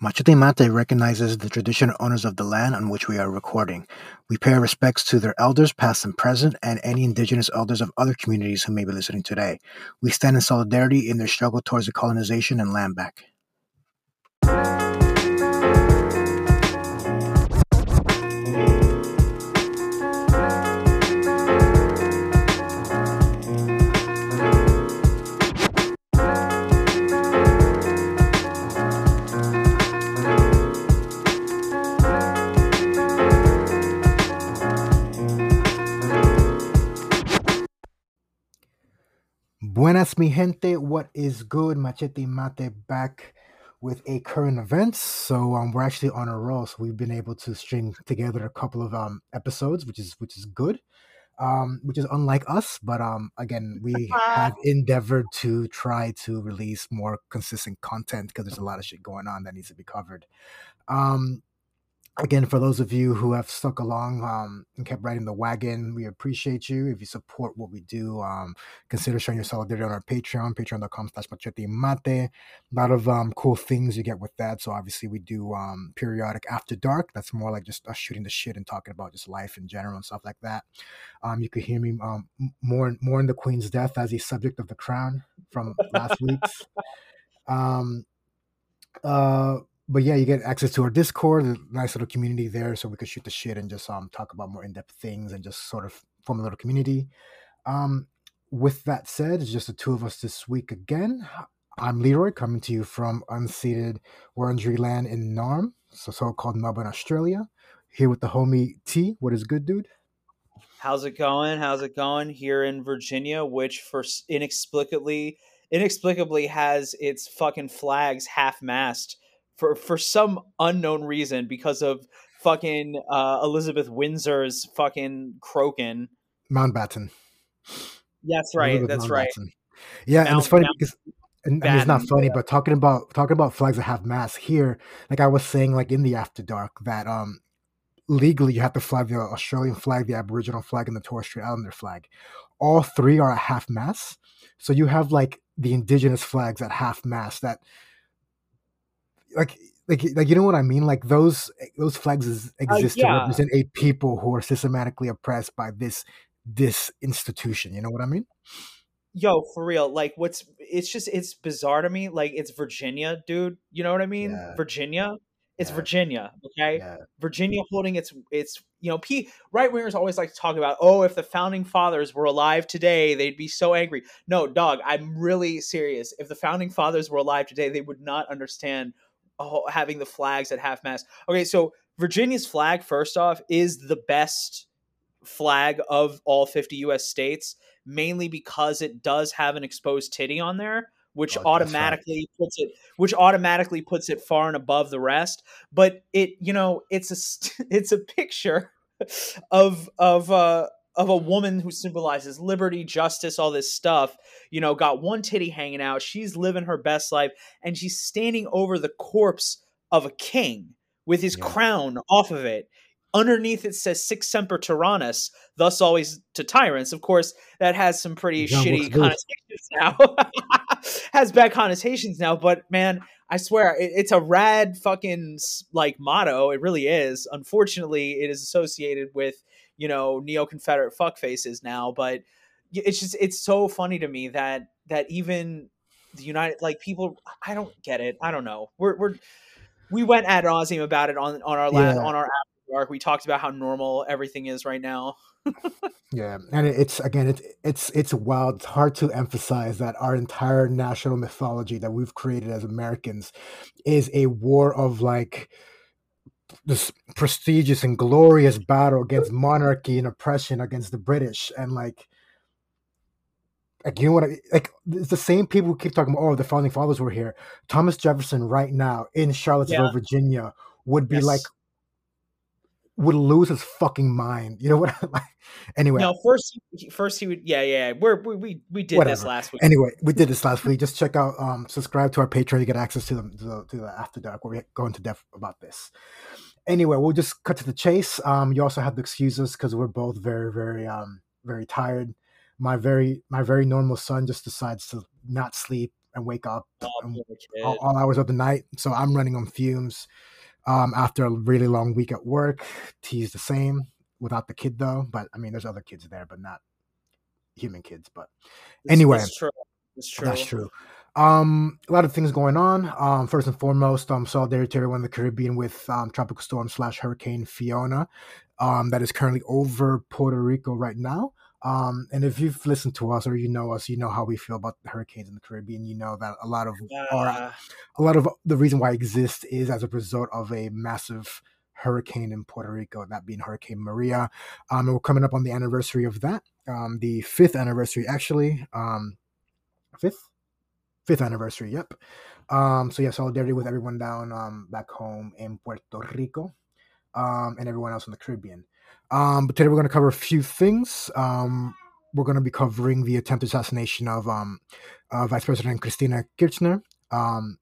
Machete Mate recognizes the traditional owners of the land on which we are recording. We pay our respects to their elders, past and present, and any indigenous elders of other communities who may be listening today. We stand in solidarity in their struggle towards the colonization and land back. Buenas, mi gente. What is good? Machete Mate back with a current events. So um, we're actually on a roll. So we've been able to string together a couple of um episodes, which is which is good. Um, which is unlike us, but um, again, we have endeavored to try to release more consistent content because there's a lot of shit going on that needs to be covered. Um, again, for those of you who have stuck along um, and kept riding the wagon, we appreciate you. If you support what we do, um, consider showing your solidarity on our Patreon, patreon.com slash machete mate. A lot of um, cool things you get with that. So obviously we do um, periodic after dark. That's more like just us shooting the shit and talking about just life in general and stuff like that. Um, you could hear me um, more, more in the Queen's death as the subject of the crown from last week's. Um, uh, but yeah, you get access to our Discord, a nice little community there, so we could shoot the shit and just um talk about more in depth things and just sort of form a little community. Um, with that said, it's just the two of us this week again. I'm Leroy, coming to you from unceded Wurundjeri land in Narm, so so-called Melbourne, Australia. Here with the homie T. What is good, dude? How's it going? How's it going here in Virginia, which for inexplicably inexplicably has its fucking flags half mast for for some unknown reason because of fucking uh, Elizabeth Windsor's fucking croaking. Mountbatten. That's right. Elizabeth that's Mountbatten. right. Yeah, Mount, and it's funny Mount, because and, it's not funny, but talking about talking about flags that have mass here, like I was saying, like in the After Dark, that um legally you have to fly the Australian flag, the Aboriginal flag, and the Torres Strait Islander flag. All three are at half mass, so you have like the indigenous flags at half mass that like like like you know what I mean? Like those those flags is, uh, exist uh, yeah. to represent a people who are systematically oppressed by this this institution. You know what I mean? Yo, for real. Like what's it's just it's bizarre to me. Like it's Virginia, dude. You know what I mean? Yeah. Virginia. It's yeah. Virginia, okay? Virginia holding its its you know, P right wingers always like to talk about, oh, if the founding fathers were alive today, they'd be so angry. No, dog, I'm really serious. If the founding fathers were alive today, they would not understand having the flags at half mast. Okay, so Virginia's flag, first off, is the best flag of all 50 US states, mainly because it does have an exposed titty on there, which oh, automatically right. puts it which automatically puts it far and above the rest. But it, you know, it's a it's a picture of of uh of a woman who symbolizes liberty, justice, all this stuff, you know, got one titty hanging out. She's living her best life and she's standing over the corpse of a king with his yeah. crown off of it. Underneath it says Sic Semper Tyrannis, thus always to tyrants. Of course, that has some pretty shitty connotations now. has bad connotations now, but man, I swear it, it's a rad fucking like motto. It really is. Unfortunately, it is associated with you know neo Confederate fuck faces now, but it's just it's so funny to me that that even the United like people I don't get it. I don't know. We're we're we went ad nauseum about it on on our last yeah. on our arc. We talked about how normal everything is right now. yeah, and it's again, it's it's it's wild. It's hard to emphasize that our entire national mythology that we've created as Americans is a war of like this prestigious and glorious battle against monarchy and oppression against the British and like like you know what I, like it's the same people who keep talking about oh the founding fathers were here thomas jefferson right now in charlottesville yeah. virginia would be yes. like would lose his fucking mind you know what like anyway no first first he would yeah yeah we're we we, we did Whatever. this last week anyway we did this last week just check out um subscribe to our patreon to get access to the to the, to the after dark where we go into depth about this anyway, we'll just cut to the chase. Um, you also have to excuse us because we're both very, very, um, very tired. My very, my very normal son just decides to not sleep and wake up oh, all, all, hours of the night. So I'm running on fumes. Um, after a really long week at work, T's the same without the kid though. But I mean, there's other kids there, but not human kids. But anyway, that's true. That's true. That's true. Um, a lot of things going on. Um, first and foremost, um, solidarity everyone in the Caribbean with um, tropical storm slash hurricane Fiona, um, that is currently over Puerto Rico right now. Um, and if you've listened to us or you know us, you know how we feel about the hurricanes in the Caribbean. You know that a lot of our, a lot of the reason why it exists is as a result of a massive hurricane in Puerto Rico, that being Hurricane Maria. Um, and we're coming up on the anniversary of that, um, the fifth anniversary actually. Um, fifth, fifth anniversary. Yep. Um, so yeah, solidarity with everyone down um, back home in Puerto Rico, um, and everyone else in the Caribbean. Um, but today we're going to cover a few things. Um, we're going to be covering the attempted assassination of um, uh, Vice President Cristina Kirchner. Um,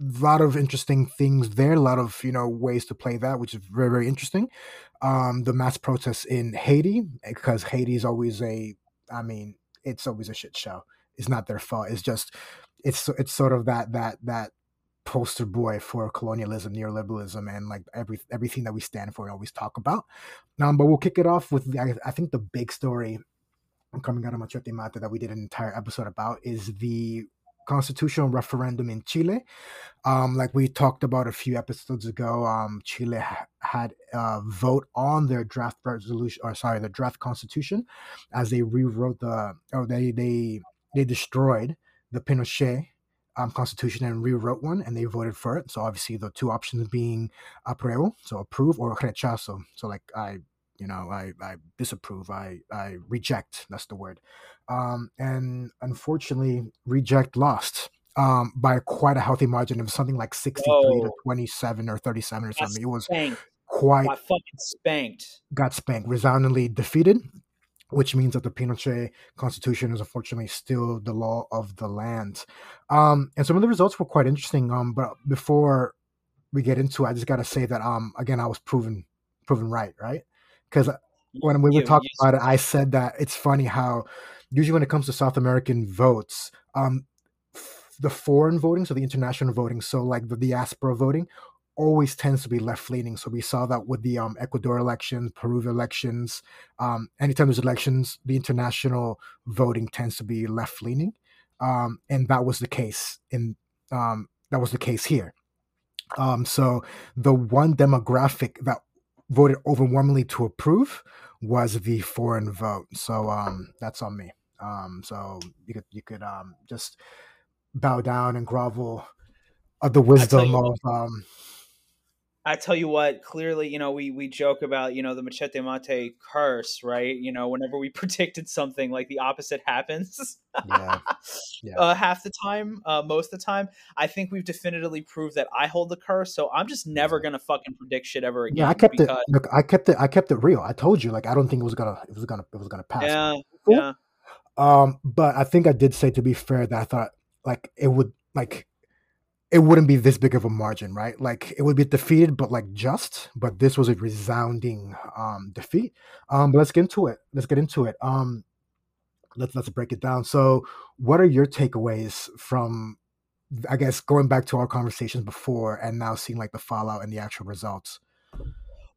a lot of interesting things there. A lot of you know ways to play that, which is very very interesting. Um, the mass protests in Haiti because Haiti is always a, I mean, it's always a shit show. It's not their fault. It's just it's it's sort of that that that poster boy for colonialism, neoliberalism, and like every everything that we stand for and always talk about. Um, but we'll kick it off with I, I think the big story coming out of Machete Mate that we did an entire episode about is the constitutional referendum in Chile. Um, like we talked about a few episodes ago, um, Chile ha- had a vote on their draft resolution, or sorry, the draft constitution, as they rewrote the, or they they they destroyed the Pinochet um, constitution and rewrote one, and they voted for it. So obviously, the two options being apruebo, so approve, or rechazo, so like I, you know, I, I disapprove, I, I reject. That's the word. Um, and unfortunately, reject lost um, by quite a healthy margin. Was something like sixty-three Whoa. to twenty-seven or thirty-seven or something. It was spanked. quite got fucking spanked. Got spanked, resoundingly defeated which means that the Pinochet constitution is unfortunately still the law of the land. Um, and some of the results were quite interesting. Um, but before we get into it, I just got to say that, um, again, I was proven, proven right, right? Because when we were talking about it, I said that it's funny how usually when it comes to South American votes, um, the foreign voting, so the international voting, so like the diaspora voting, always tends to be left leaning. So we saw that with the um, Ecuador elections, Peru elections. Um, anytime there's elections, the international voting tends to be left leaning, um, and that was the case in um, that was the case here. Um, so the one demographic that voted overwhelmingly to approve was the foreign vote. So um, that's on me. so you could you could just bow down and grovel of the wisdom of um, I tell you what, clearly, you know, we we joke about, you know, the machete mate curse, right? You know, whenever we predicted something, like the opposite happens. yeah. yeah. Uh, half the time, uh, most of the time, I think we've definitively proved that I hold the curse. So I'm just never gonna fucking predict shit ever again. Yeah, I kept because... it. Look, I kept it. I kept it real. I told you, like, I don't think it was gonna, it was gonna, it was gonna pass. Yeah. Yeah. Um, but I think I did say to be fair that I thought like it would like it wouldn't be this big of a margin, right? Like it would be defeated, but like just. But this was a resounding um, defeat. Um, but let's get into it. Let's get into it. Um, let's let's break it down. So, what are your takeaways from, I guess, going back to our conversations before and now seeing like the fallout and the actual results?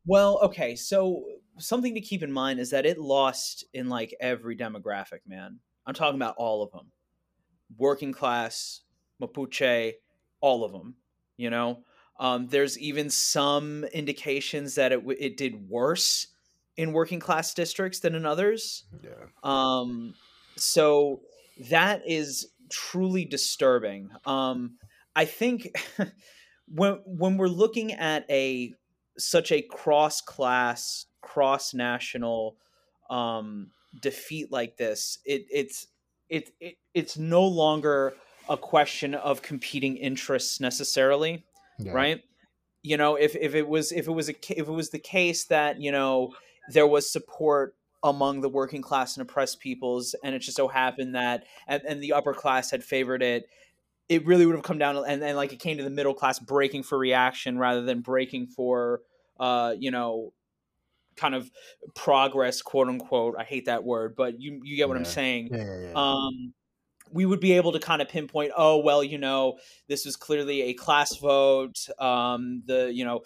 Well, okay. So something to keep in mind is that it lost in like every demographic. Man, I'm talking about all of them: working class, Mapuche all of them. You know, um, there's even some indications that it it did worse in working class districts than in others. Yeah. Um, so that is truly disturbing. Um, I think when when we're looking at a such a cross class, cross national um, defeat like this, it it's it, it it's no longer a question of competing interests necessarily, yeah. right? You know, if, if it was if it was a if it was the case that you know there was support among the working class and oppressed peoples, and it just so happened that and, and the upper class had favored it, it really would have come down to, and, and like it came to the middle class breaking for reaction rather than breaking for uh, you know kind of progress quote unquote i hate that word but you you get what yeah. i'm saying yeah, yeah, um we would be able to kind of pinpoint oh well you know this was clearly a class vote um, the you know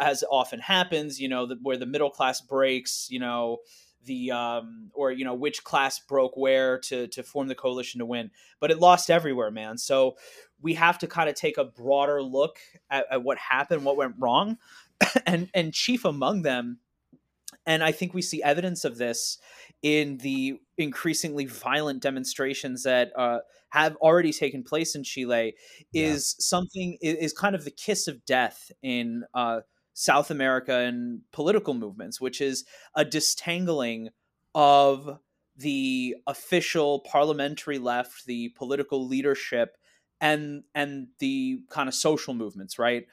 as often happens you know the, where the middle class breaks you know the um, or you know which class broke where to to form the coalition to win. But it lost everywhere man. So we have to kind of take a broader look at, at what happened what went wrong and and chief among them and i think we see evidence of this in the increasingly violent demonstrations that uh, have already taken place in Chile is yeah. something is kind of the kiss of death in uh, South America and political movements, which is a distangling of the official parliamentary left, the political leadership, and and the kind of social movements, right?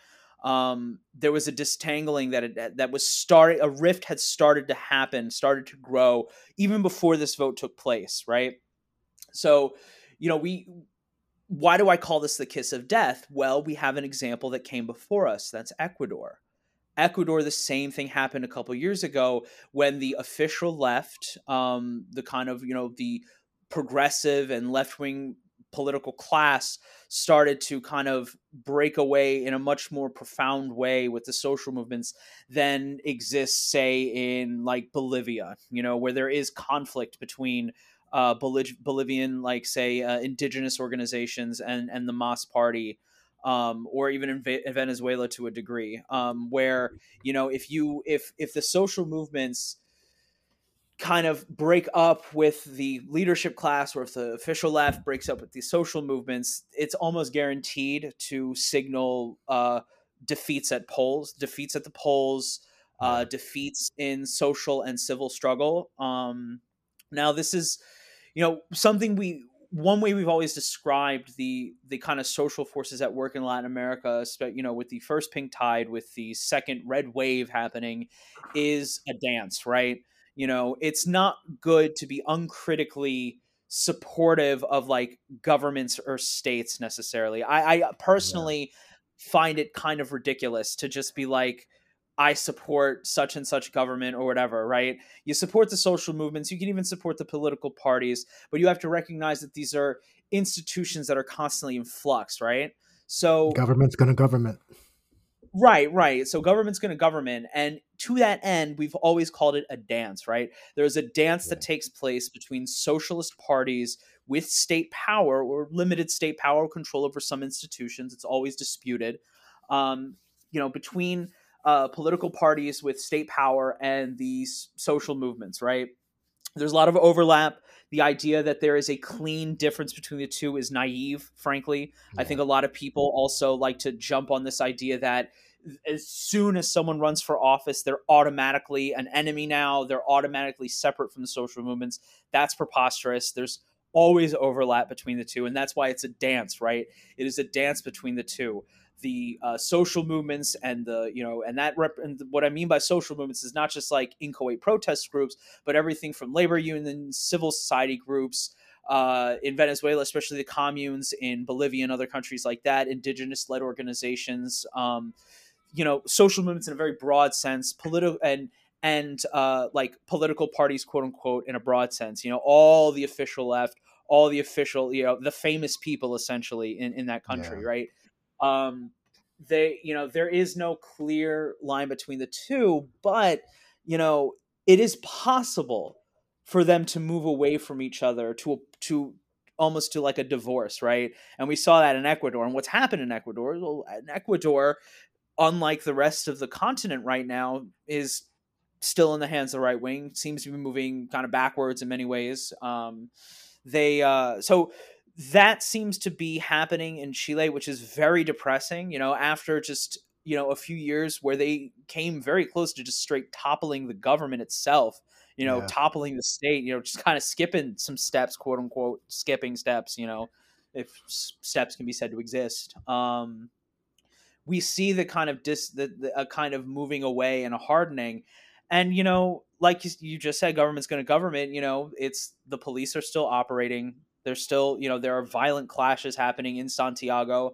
Um, there was a distangling that it, that was starting. A rift had started to happen, started to grow even before this vote took place. Right. So, you know, we. Why do I call this the kiss of death? Well, we have an example that came before us. That's Ecuador. Ecuador, the same thing happened a couple years ago when the official left, um, the kind of you know the progressive and left wing political class started to kind of break away in a much more profound way with the social movements than exists, say, in like Bolivia, you know, where there is conflict between uh, Boliv- Bolivian, like, say, uh, indigenous organizations and, and the MAS party. Um, or even in, v- in, Venezuela to a degree, um, where you know if you if if the social movements kind of break up with the leadership class or if the official left breaks up with the social movements it's almost guaranteed to signal uh, defeats at polls defeats at the polls uh, defeats in social and civil struggle um, now this is you know something we one way we've always described the the kind of social forces at work in Latin America, you know, with the first pink tide, with the second red wave happening, is a dance, right? You know it's not good to be uncritically supportive of like governments or states necessarily i, I personally yeah. find it kind of ridiculous to just be like I support such and such government or whatever, right? You support the social movements, you can even support the political parties, but you have to recognize that these are institutions that are constantly in flux, right? So government's going to government. Right, right. So government's going to government. And to that end, we've always called it a dance, right? There's a dance yeah. that takes place between socialist parties with state power or limited state power control over some institutions. It's always disputed. Um, you know, between uh, political parties with state power and these social movements, right? There's a lot of overlap. The idea that there is a clean difference between the two is naive, frankly. Yeah. I think a lot of people also like to jump on this idea that as soon as someone runs for office, they're automatically an enemy now. They're automatically separate from the social movements. That's preposterous. There's always overlap between the two. And that's why it's a dance, right? It is a dance between the two. The uh, social movements and the, you know, and that, rep- and what I mean by social movements is not just like inchoate protest groups, but everything from labor unions, civil society groups, uh, in Venezuela, especially the communes, in Bolivia and other countries like that, indigenous led organizations. Um, you know social movements in a very broad sense, political and and uh, like political parties, quote unquote, in a broad sense. You know, all the official left, all the official, you know, the famous people essentially in in that country, yeah. right? Um, they, you know, there is no clear line between the two, but you know, it is possible for them to move away from each other to to almost to like a divorce, right? And we saw that in Ecuador. And what's happened in Ecuador? Well, in Ecuador, unlike the rest of the continent right now, is still in the hands of the right wing. Seems to be moving kind of backwards in many ways. Um, they uh, so that seems to be happening in Chile, which is very depressing. You know, after just you know a few years where they came very close to just straight toppling the government itself. You know, yeah. toppling the state. You know, just kind of skipping some steps, quote unquote, skipping steps. You know, if steps can be said to exist. Um, we see the kind of dis the, the a kind of moving away and a hardening and you know like you just said government's going to government you know it's the police are still operating there's still you know there are violent clashes happening in santiago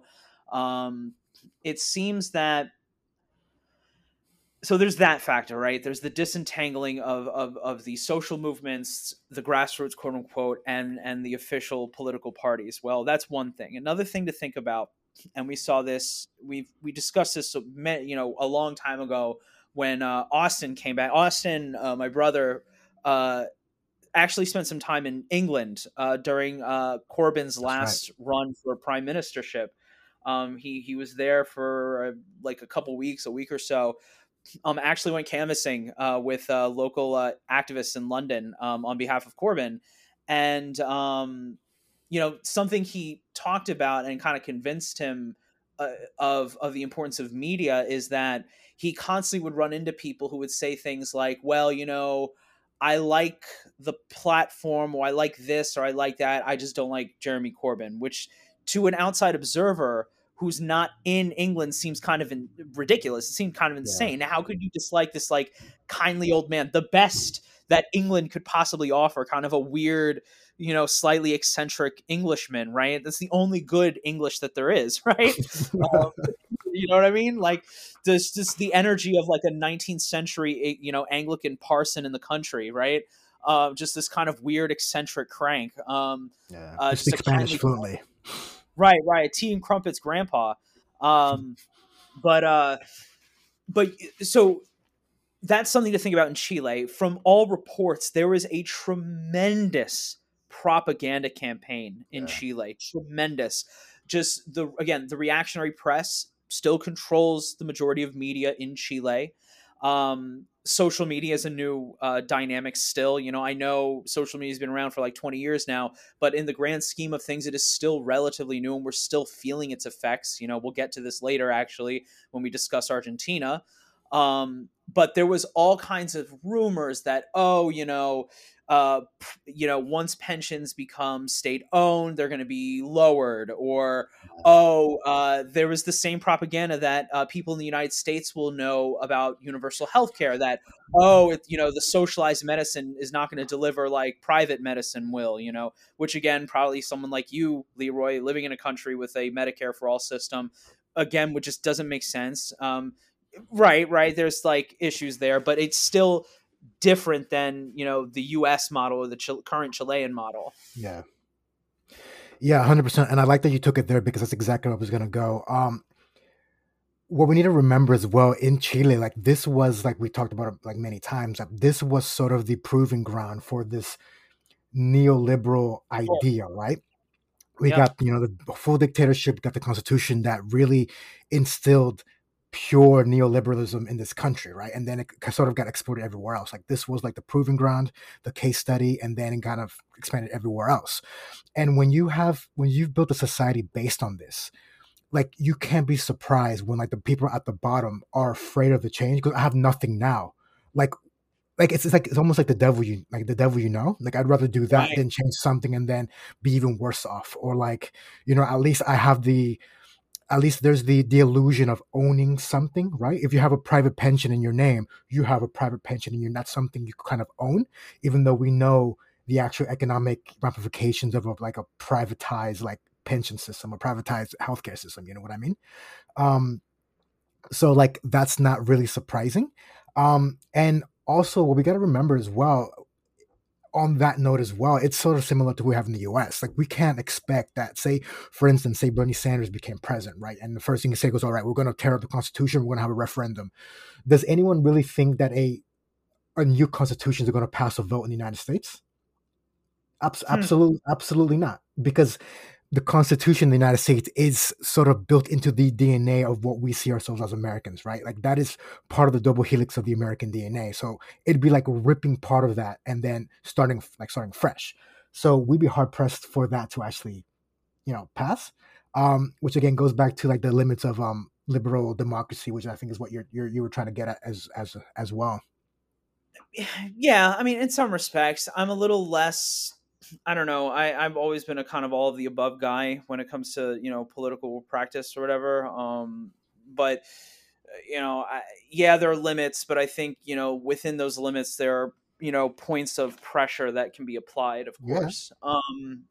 um, it seems that so there's that factor, right? There's the disentangling of, of of the social movements, the grassroots, quote unquote, and and the official political parties. Well, that's one thing. Another thing to think about, and we saw this, we we discussed this, you know, a long time ago when uh, Austin came back. Austin, uh, my brother, uh, actually spent some time in England uh, during uh, Corbyn's last right. run for prime ministership. Um, he he was there for uh, like a couple weeks, a week or so um, actually went canvassing uh, with uh, local uh, activists in London um, on behalf of Corbyn, and um, you know something he talked about and kind of convinced him uh, of of the importance of media is that he constantly would run into people who would say things like, "Well, you know." I like the platform, or I like this, or I like that. I just don't like Jeremy Corbyn, which to an outside observer who's not in England seems kind of in, ridiculous. It seemed kind of insane. Yeah. How could you dislike this like kindly old man, the best that England could possibly offer? Kind of a weird, you know, slightly eccentric Englishman, right? That's the only good English that there is, right? um, you know what I mean? Like this, just the energy of like a 19th century, eh, you know, Anglican parson in the country, right? Uh, just this kind of weird eccentric crank. Um, yeah, uh, speak Spanish fluently. Right, right. Tea and crumpets, grandpa. Um, but uh, but so that's something to think about in Chile. From all reports, there was a tremendous propaganda campaign in yeah. Chile. Tremendous. Just the again, the reactionary press still controls the majority of media in Chile. Um, social media is a new uh, dynamic still. You know, I know social media has been around for like 20 years now, but in the grand scheme of things, it is still relatively new and we're still feeling its effects. You know, we'll get to this later actually when we discuss Argentina. Um, but there was all kinds of rumors that, oh, you know, uh, you know, once pensions become state owned, they're going to be lowered. Or, oh, uh, there was the same propaganda that uh, people in the United States will know about universal health care that, oh, it, you know, the socialized medicine is not going to deliver like private medicine will, you know, which again, probably someone like you, Leroy, living in a country with a Medicare for all system, again, which just doesn't make sense. Um, right, right. There's like issues there, but it's still different than you know the U.S. model or the Ch- current Chilean model. Yeah, yeah, hundred percent. And I like that you took it there because that's exactly where I was going to go. Um, what we need to remember as well in Chile, like this was like we talked about like many times, like this was sort of the proving ground for this neoliberal idea, right? We got you know the full dictatorship, got the constitution that really instilled pure neoliberalism in this country, right? And then it sort of got exported everywhere else. Like this was like the proving ground, the case study, and then it kind of expanded everywhere else. And when you have when you've built a society based on this, like you can't be surprised when like the people at the bottom are afraid of the change because I have nothing now. Like like it's, it's like it's almost like the devil you like the devil you know like i'd rather do that right. than change something and then be even worse off or like you know at least i have the at least there's the the illusion of owning something, right? If you have a private pension in your name, you have a private pension and you're not something you kind of own, even though we know the actual economic ramifications of a, like a privatized like pension system, a privatized healthcare system. You know what I mean? Um, so like that's not really surprising. Um, and also what we got to remember as well on that note as well, it's sort of similar to what we have in the US. Like we can't expect that, say, for instance, say Bernie Sanders became president, right? And the first thing he say goes, All right, we're gonna tear up the constitution, we're gonna have a referendum. Does anyone really think that a a new constitution is gonna pass a vote in the United States? Abs- hmm. Absolutely, absolutely not. Because the Constitution of the United States is sort of built into the DNA of what we see ourselves as Americans, right? Like that is part of the double helix of the American DNA. So it'd be like ripping part of that and then starting like starting fresh. So we'd be hard pressed for that to actually, you know, pass. Um, which again goes back to like the limits of um liberal democracy, which I think is what you're, you're you were trying to get at as as as well. Yeah, I mean, in some respects, I'm a little less I don't know. I, I've always been a kind of all of the above guy when it comes to you know political practice or whatever. Um, but you know, I, yeah, there are limits, but I think you know within those limits there are you know points of pressure that can be applied. Of course. Yeah. Um,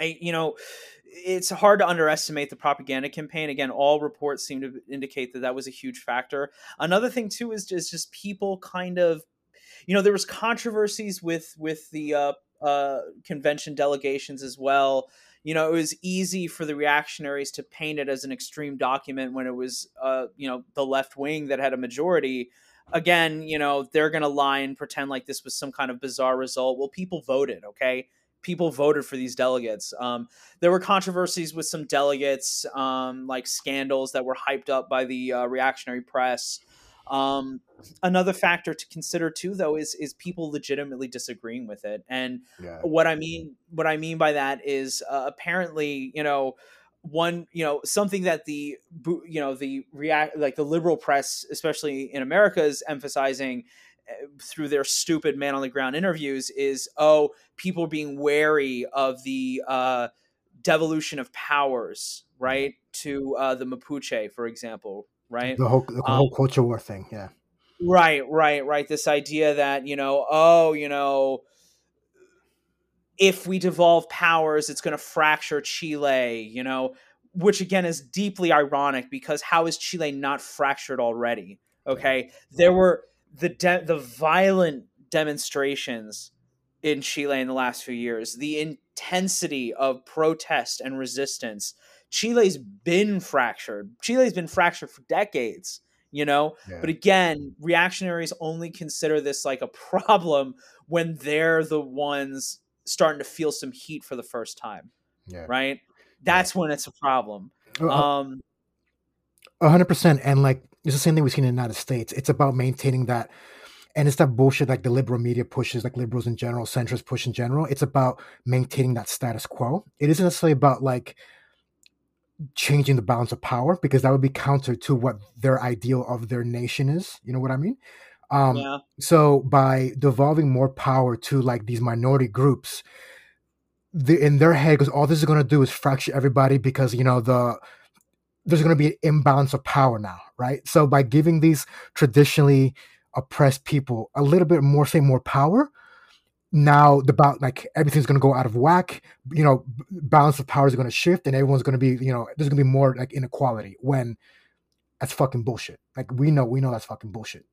I, you know, it's hard to underestimate the propaganda campaign. Again, all reports seem to indicate that that was a huge factor. Another thing too is just, just people kind of, you know, there was controversies with with the uh, uh, convention delegations as well. You know, it was easy for the reactionaries to paint it as an extreme document when it was, uh, you know, the left wing that had a majority. Again, you know, they're going to lie and pretend like this was some kind of bizarre result. Well, people voted, okay? people voted for these delegates. Um, there were controversies with some delegates, um, like scandals that were hyped up by the uh, reactionary press. Um, another factor to consider too, though, is is people legitimately disagreeing with it. And yeah. what I mean, what I mean by that is uh, apparently, you know, one, you know, something that the you know the react like the liberal press, especially in America, is emphasizing through their stupid man on the ground interviews is oh people being wary of the uh, devolution of powers right to uh, the mapuche for example right? The whole, the whole um, culture war thing yeah. Right right right. This idea that you know oh you know if we devolve powers it's going to fracture chile you know which again is deeply ironic because how is chile not fractured already? Okay? There were the de- the violent demonstrations in Chile in the last few years, the intensity of protest and resistance. Chile's been fractured. Chile's been fractured for decades, you know? Yeah. But again, reactionaries only consider this like a problem when they're the ones starting to feel some heat for the first time. Yeah. Right? That's yeah. when it's a problem. Um, 100% and like it's the same thing we've seen in the United States. It's about maintaining that, and it's that bullshit like the liberal media pushes, like liberals in general, centrists push in general. It's about maintaining that status quo. It isn't necessarily about like changing the balance of power because that would be counter to what their ideal of their nation is. You know what I mean? Um, yeah. So by devolving more power to like these minority groups, the, in their head, because all this is going to do is fracture everybody because you know the there's going to be an imbalance of power now, right? So by giving these traditionally oppressed people a little bit more, say, more power, now the about like everything's going to go out of whack. You know, balance of power is going to shift, and everyone's going to be, you know, there's going to be more like inequality when that's fucking bullshit. Like we know, we know that's fucking bullshit.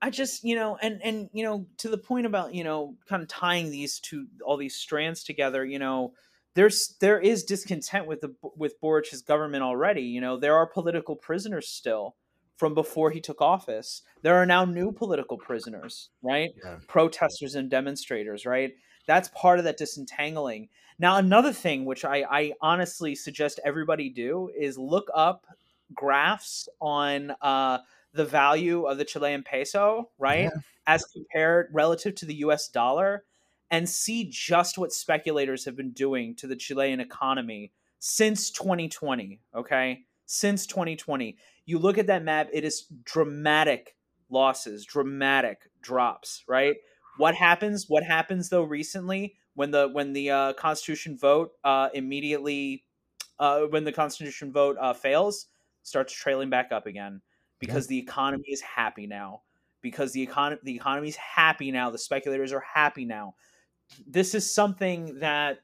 I just, you know, and and you know, to the point about you know, kind of tying these two all these strands together, you know there's there is discontent with the with Boric's government already. You know, there are political prisoners still from before he took office. There are now new political prisoners, right? Yeah. Protesters and demonstrators, right? That's part of that disentangling. Now, another thing which I, I honestly suggest everybody do is look up graphs on uh, the value of the Chilean peso, right? Yeah. As compared relative to the US dollar and see just what speculators have been doing to the Chilean economy since 2020. Okay. Since 2020. You look at that map, it is dramatic losses, dramatic drops, right? What happens? What happens though recently when the when the uh, constitution vote uh, immediately uh, when the constitution vote uh, fails starts trailing back up again because yeah. the economy is happy now because the economy the economy is happy now the speculators are happy now this is something that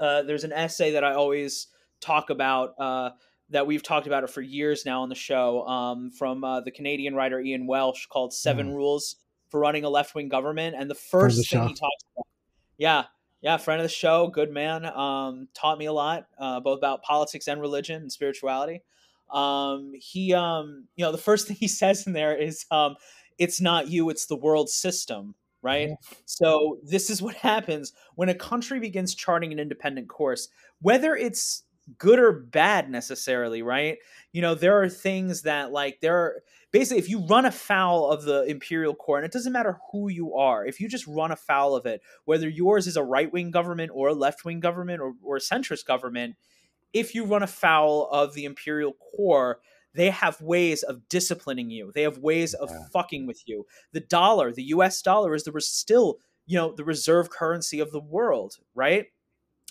uh, there's an essay that I always talk about uh, that we've talked about it for years now on the show um, from uh, the Canadian writer Ian Welsh called Seven mm. Rules for Running a Left Wing Government. And the first the thing show. he talks about, yeah, yeah, friend of the show, good man, um, taught me a lot uh, both about politics and religion and spirituality. Um, he, um, you know, the first thing he says in there is, um, "It's not you, it's the world system." right? So this is what happens when a country begins charting an independent course, whether it's good or bad necessarily, right? You know, there are things that like there are basically if you run afoul of the imperial core, and it doesn't matter who you are, if you just run afoul of it, whether yours is a right wing government or a left wing government or, or a centrist government, if you run afoul of the imperial core, they have ways of disciplining you. They have ways of yeah. fucking with you. The dollar, the US dollar is the still, you know, the reserve currency of the world, right?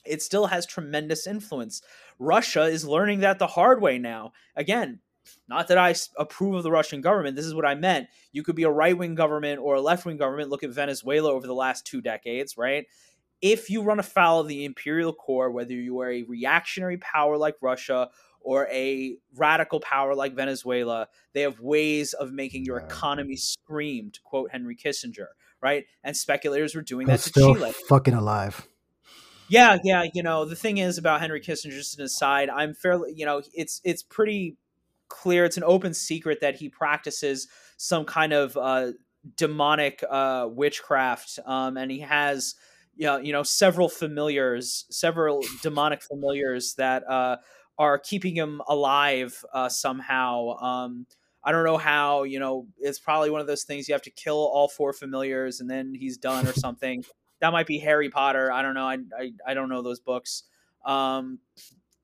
It still has tremendous influence. Russia is learning that the hard way now. Again, not that I approve of the Russian government. This is what I meant. You could be a right wing government or a left wing government. Look at Venezuela over the last two decades, right? if you run afoul of the imperial core, whether you are a reactionary power like Russia or a radical power like Venezuela, they have ways of making your economy scream, to quote Henry Kissinger, right? And speculators were doing that to still Chile. Fucking alive. Yeah, yeah. You know, the thing is about Henry Kissinger, just an aside, I'm fairly, you know, it's it's pretty clear, it's an open secret that he practices some kind of uh, demonic uh, witchcraft, um, and he has Yeah, you know several familiars, several demonic familiars that uh, are keeping him alive uh, somehow. Um, I don't know how. You know, it's probably one of those things you have to kill all four familiars and then he's done or something. That might be Harry Potter. I don't know. I I, I don't know those books. Um,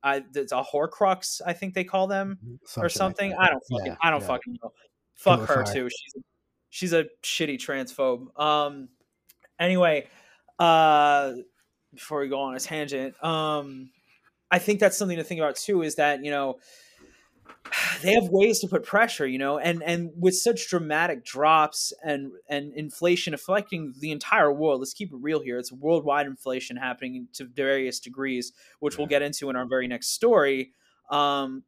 I it's a Horcrux. I think they call them mm-hmm. something or something. Like I don't fucking yeah, I don't yeah. fucking know. Fuck her too. She's a, she's a shitty transphobe. Um. Anyway, uh, before we go on a tangent, um, I think that's something to think about too. Is that you know they have ways to put pressure, you know, and and with such dramatic drops and and inflation affecting the entire world. Let's keep it real here. It's worldwide inflation happening to various degrees, which yeah. we'll get into in our very next story. Um,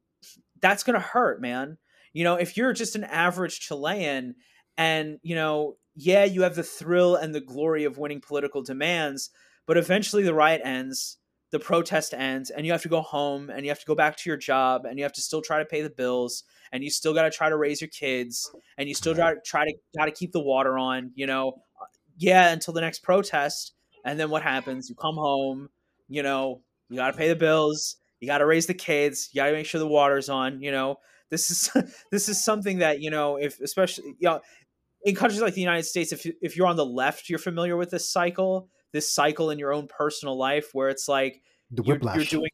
that's gonna hurt, man. You know, if you're just an average Chilean, and you know yeah, you have the thrill and the glory of winning political demands, but eventually the riot ends, the protest ends, and you have to go home and you have to go back to your job and you have to still try to pay the bills and you still got to try to raise your kids and you still got to try to got to keep the water on, you know. Yeah, until the next protest, and then what happens? You come home, you know, you got to pay the bills, you got to raise the kids, you got to make sure the water's on, you know this is this is something that you know if especially you know in countries like the United States, if if you're on the left, you're familiar with this cycle, this cycle in your own personal life where it's like the whiplash. You're, you're doing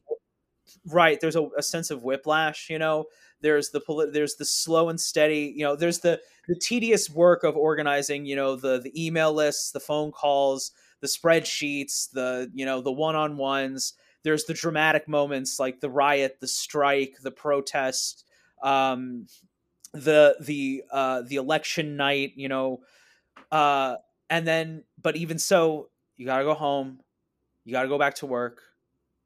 right. There's a, a, sense of whiplash. You know, there's the there's the slow and steady. You know, there's the the tedious work of organizing. You know, the the email lists, the phone calls, the spreadsheets, the you know the one on ones. There's the dramatic moments like the riot, the strike, the protest. Um, the the uh the election night you know uh and then but even so you got to go home you got to go back to work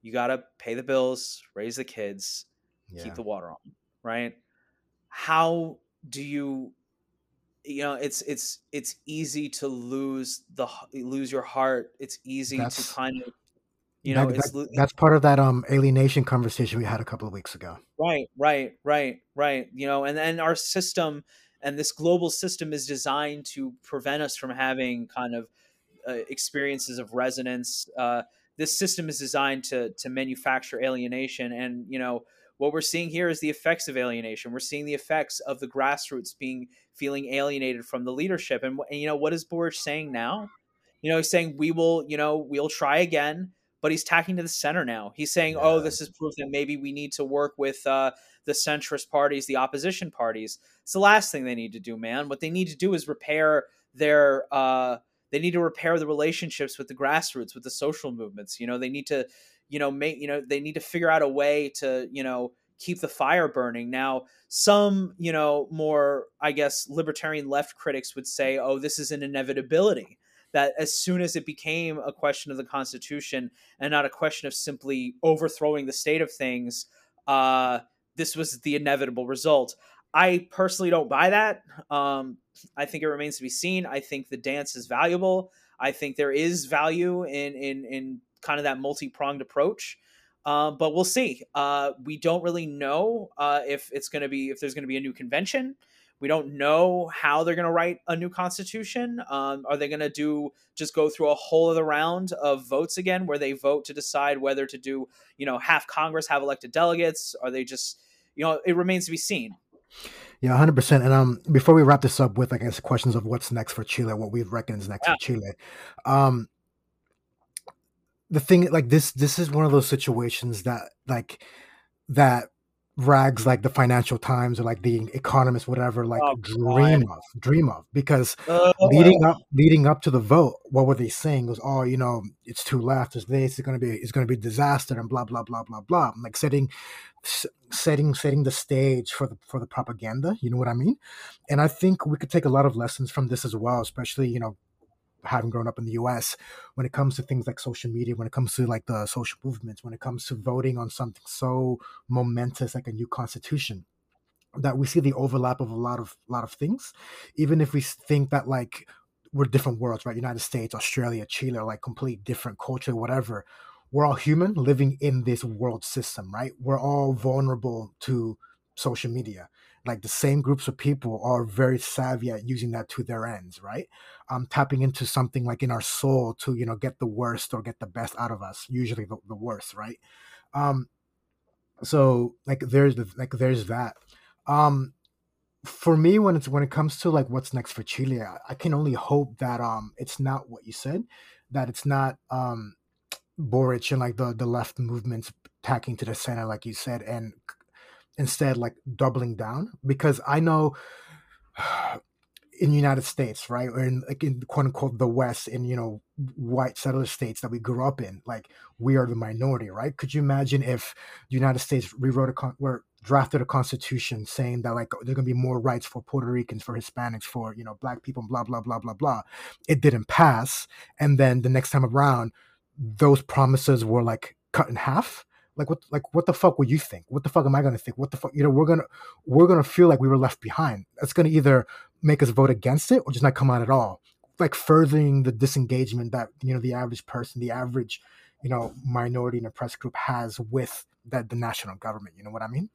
you got to pay the bills raise the kids yeah. keep the water on right how do you you know it's it's it's easy to lose the lose your heart it's easy that's, to kind of you know, that, that, that's part of that um alienation conversation we had a couple of weeks ago. Right, right, right, right. You know, and and our system and this global system is designed to prevent us from having kind of experiences of resonance. Uh, this system is designed to to manufacture alienation, and you know what we're seeing here is the effects of alienation. We're seeing the effects of the grassroots being feeling alienated from the leadership. And, and you know what is Boric saying now? You know, he's saying we will, you know, we'll try again but he's tacking to the center now. He's saying, oh, yeah. "Oh, this is proof that maybe we need to work with uh, the centrist parties, the opposition parties." It's the last thing they need to do, man. What they need to do is repair their. Uh, they need to repair the relationships with the grassroots, with the social movements. You know, they need to, you know, make. You know, they need to figure out a way to, you know, keep the fire burning. Now, some, you know, more, I guess, libertarian left critics would say, oh, this is an inevitability that as soon as it became a question of the Constitution and not a question of simply overthrowing the state of things, uh, this was the inevitable result. I personally don't buy that. Um, I think it remains to be seen. I think the dance is valuable. I think there is value in in in kind of that multi pronged approach. Uh, but we'll see. Uh, we don't really know uh, if it's going to be if there's going to be a new convention. We don't know how they're going to write a new constitution. Um, are they going to do just go through a whole other round of votes again, where they vote to decide whether to do, you know, half Congress have elected delegates? Are they just, you know, it remains to be seen. Yeah, hundred percent. And um, before we wrap this up with, I guess, questions of what's next for Chile, what we reckon is next yeah. for Chile, um, the thing like this, this is one of those situations that like that rags like the Financial Times or like the Economist, whatever, like oh, dream God. of, dream of, because uh, leading up, leading up to the vote, what were they saying was, oh, you know, it's too left, it's this, it's gonna be, it's gonna be disaster, and blah blah blah blah blah, like setting, setting, setting the stage for the for the propaganda. You know what I mean? And I think we could take a lot of lessons from this as well, especially you know having grown up in the U.S. When it comes to things like social media, when it comes to like the social movements, when it comes to voting on something so momentous like a new constitution, that we see the overlap of a lot of lot of things, even if we think that like we're different worlds, right? United States, Australia, Chile, are like complete different culture, whatever. We're all human living in this world system, right? We're all vulnerable to social media like the same groups of people are very savvy at using that to their ends right? Um tapping into something like in our soul to you know get the worst or get the best out of us usually the, the worst right? Um so like there's the, like there's that. Um for me when it's when it comes to like what's next for chile I, I can only hope that um it's not what you said that it's not um Boric and like the the left movements tacking to the center, like you said, and instead like doubling down because I know in the United States, right, or in like in quote unquote the West, in you know white settler states that we grew up in, like we are the minority, right? Could you imagine if the United States rewrote a con- or drafted a constitution saying that like there's gonna be more rights for Puerto Ricans, for Hispanics, for you know black people, blah blah blah blah blah. It didn't pass, and then the next time around, those promises were like cut in half like what like what the fuck would you think? What the fuck am i gonna think? What the fuck you know we're gonna we're gonna feel like we were left behind. That's gonna either make us vote against it or just not come out at all. Like furthering the disengagement that you know the average person the average you know minority and oppressed group has with that the national government you know what i mean?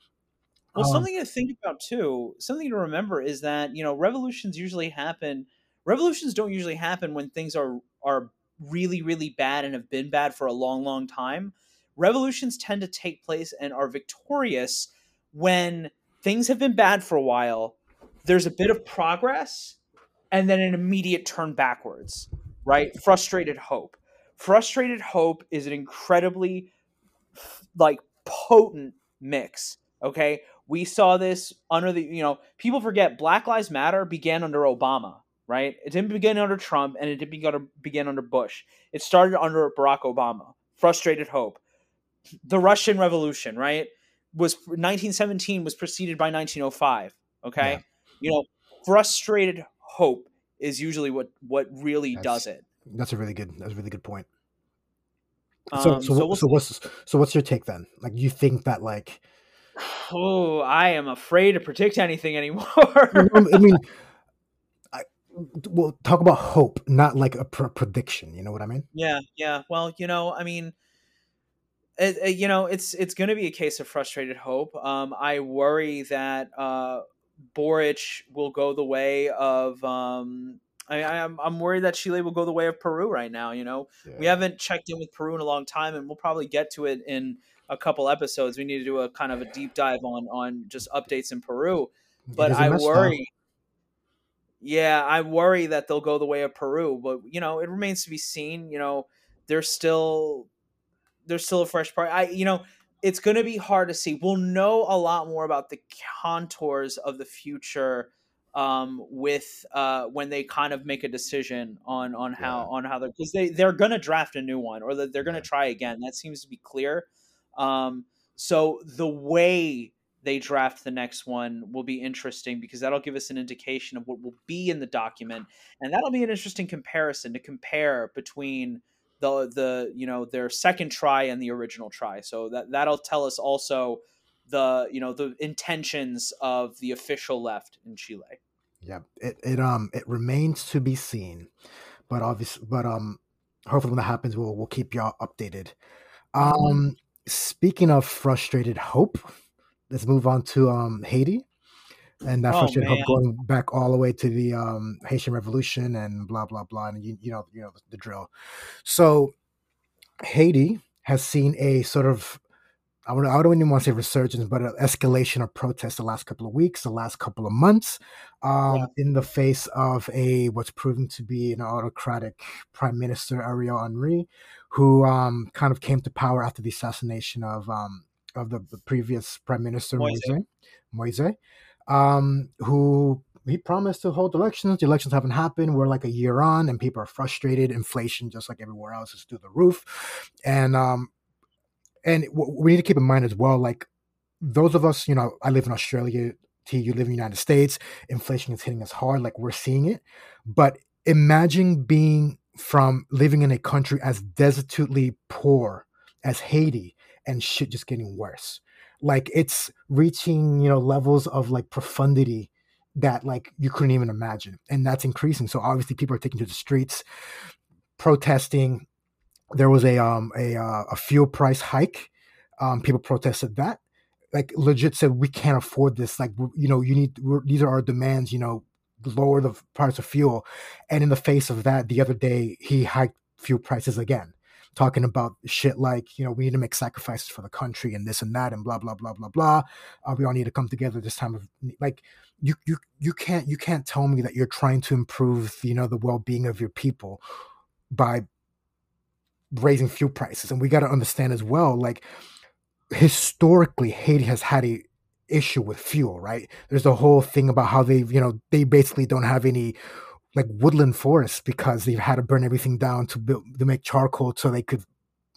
Well um, something to think about too something to remember is that you know revolutions usually happen revolutions don't usually happen when things are are really really bad and have been bad for a long long time revolutions tend to take place and are victorious when things have been bad for a while, there's a bit of progress, and then an immediate turn backwards, right? Frustrated hope. Frustrated hope is an incredibly like potent mix. Okay. We saw this under the, you know, people forget Black Lives Matter began under Obama, right? It didn't begin under Trump and it didn't begin, under Bush. It started under Barack Obama. Frustrated hope the Russian Revolution, right? Was 1917 was preceded by 1905. Okay, yeah. you know, frustrated hope is usually what what really that's, does it. That's a really good. That's a really good point. So, um, so, so, we'll so what's so what's your take then? Like, you think that like, oh, I am afraid to predict anything anymore. I mean, I, we'll talk about hope, not like a pr- prediction. You know what I mean? Yeah, yeah. Well, you know, I mean, it, it, you know, it's it's going to be a case of frustrated hope. Um, I worry that uh, Boric will go the way of. Um, I, I'm I'm worried that Chile will go the way of Peru right now. You know, yeah. we haven't checked in with Peru in a long time, and we'll probably get to it in a couple episodes. We need to do a kind of a deep dive on on just updates in Peru. But I worry. Yeah, I worry that they'll go the way of Peru, but you know, it remains to be seen. You know, they're still there's still a fresh part. I you know it's going to be hard to see. We'll know a lot more about the contours of the future um, with uh, when they kind of make a decision on on how yeah. on how they're because they they're going to draft a new one or they're going to try again. That seems to be clear. Um, so the way they draft the next one will be interesting because that'll give us an indication of what will be in the document, and that'll be an interesting comparison to compare between the the you know their second try and the original try. So that that'll tell us also the you know the intentions of the official left in Chile. Yeah, it, it um it remains to be seen, but obviously, but um hopefully when that happens, we'll we'll keep y'all updated. Mm-hmm. Um, speaking of frustrated hope, let's move on to um Haiti and that oh, frustrated hope going back all the way to the um, Haitian Revolution and blah blah blah, and you, you know you know the drill. So Haiti has seen a sort of I don't, I don't even want to say resurgence, but an escalation of protests the last couple of weeks, the last couple of months, um, yeah. in the face of a what's proven to be an autocratic Prime Minister Ariel Henry, who um, kind of came to power after the assassination of um, of the, the previous Prime Minister Moise. Moise. Moise um, who he promised to hold elections. The elections haven't happened. We're like a year on, and people are frustrated. Inflation, just like everywhere else, is through the roof. And um, and we need to keep in mind as well, like those of us, you know, I live in Australia. T, you live in the United States. Inflation is hitting us hard. Like we're seeing it. But imagine being from living in a country as desolately poor as Haiti and shit just getting worse. Like it's reaching, you know, levels of like profundity that like you couldn't even imagine. And that's increasing. So obviously people are taking to the streets protesting. There was a um a uh, a fuel price hike. Um people protested that. Like legit said we can't afford this. Like you know, you need these are our demands, you know, lower the price of fuel. And in the face of that, the other day he hiked fuel prices again talking about shit like, you know, we need to make sacrifices for the country and this and that and blah blah blah blah blah. Uh, we all need to come together this time of like you you you can't you can't tell me that you're trying to improve you know the well-being of your people by raising fuel prices. And we got to understand as well, like historically, Haiti has had a issue with fuel, right? There's a whole thing about how they, you know, they basically don't have any like woodland forests because they've had to burn everything down to build to make charcoal so they could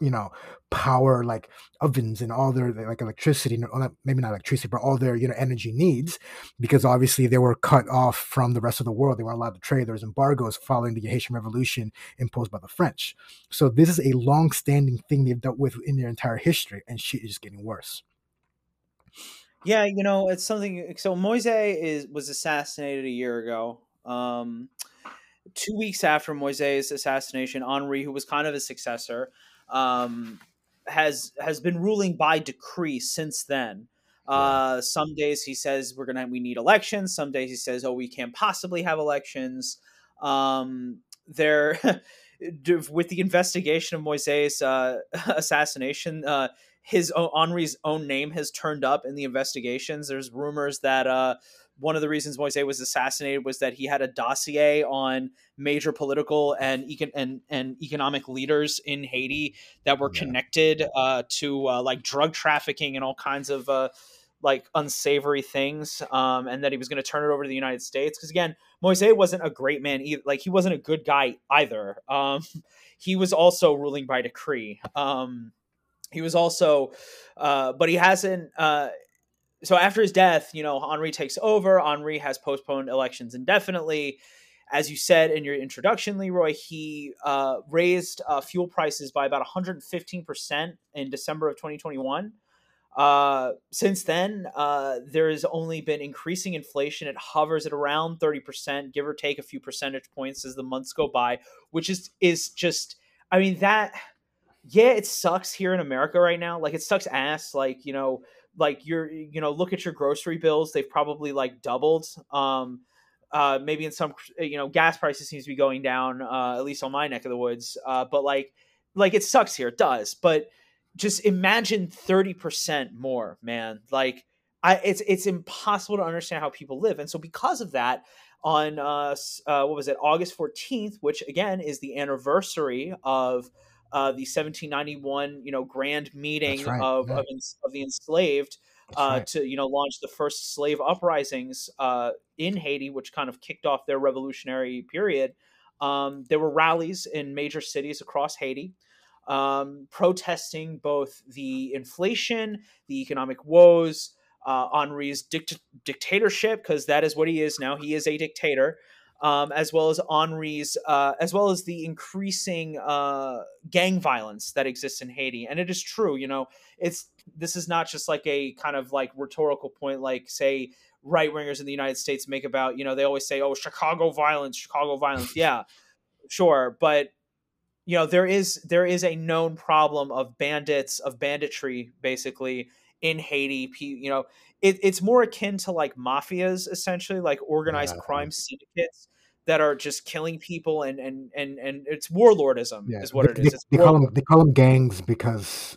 you know power like ovens and all their like electricity maybe not electricity but all their you know energy needs because obviously they were cut off from the rest of the world. They weren't allowed to trade. There was embargoes following the haitian revolution imposed by the french. So this is a long-standing thing they've dealt with in their entire history and shit is just getting worse. Yeah you know it's something so moise is was assassinated a year ago um, two weeks after Moise's assassination, Henry, who was kind of his successor, um, has has been ruling by decree since then. Uh, some days he says we're gonna we need elections. Some days he says, oh, we can't possibly have elections. Um, there, with the investigation of Moise's uh, assassination, uh, his own, Henry's own name has turned up in the investigations. There's rumors that uh, one of the reasons Moise was assassinated was that he had a dossier on major political and econ- and, and economic leaders in Haiti that were yeah. connected uh, to uh, like drug trafficking and all kinds of uh, like unsavory things, um, and that he was going to turn it over to the United States. Because again, Moise wasn't a great man either; like he wasn't a good guy either. Um, he was also ruling by decree. Um, he was also, uh, but he hasn't uh, so after his death, you know, Henry takes over. Henry has postponed elections indefinitely. As you said in your introduction, Leroy, he uh, raised uh, fuel prices by about 115% in December of 2021. Uh, since then, uh, there has only been increasing inflation. It hovers at around 30%, give or take a few percentage points as the months go by, which is is just, I mean, that, yeah, it sucks here in America right now. Like, it sucks ass. Like, you know, like you're you know look at your grocery bills they've probably like doubled um uh maybe in some you know gas prices seems to be going down uh at least on my neck of the woods uh but like like it sucks here it does but just imagine 30% more man like i it's it's impossible to understand how people live and so because of that on uh, uh what was it august 14th which again is the anniversary of uh, the 1791, you know, grand meeting right, of, yeah. of, of, the enslaved uh, right. to, you know, launch the first slave uprisings uh, in Haiti, which kind of kicked off their revolutionary period. Um, there were rallies in major cities across Haiti. Um, protesting both the inflation, the economic woes, uh, Henry's dict- dictatorship, because that is what he is now. He is a dictator um, as well as Henry's, uh, as well as the increasing uh, gang violence that exists in Haiti. And it is true, you know, it's this is not just like a kind of like rhetorical point, like say right wingers in the United States make about, you know, they always say, "Oh, Chicago violence, Chicago violence." yeah, sure, but you know, there is there is a known problem of bandits of banditry, basically in Haiti. You know, it, it's more akin to like mafias, essentially, like organized yeah. crime syndicates that are just killing people and and and and it's warlordism yeah. is what they, it is. They, they call them they call them gangs because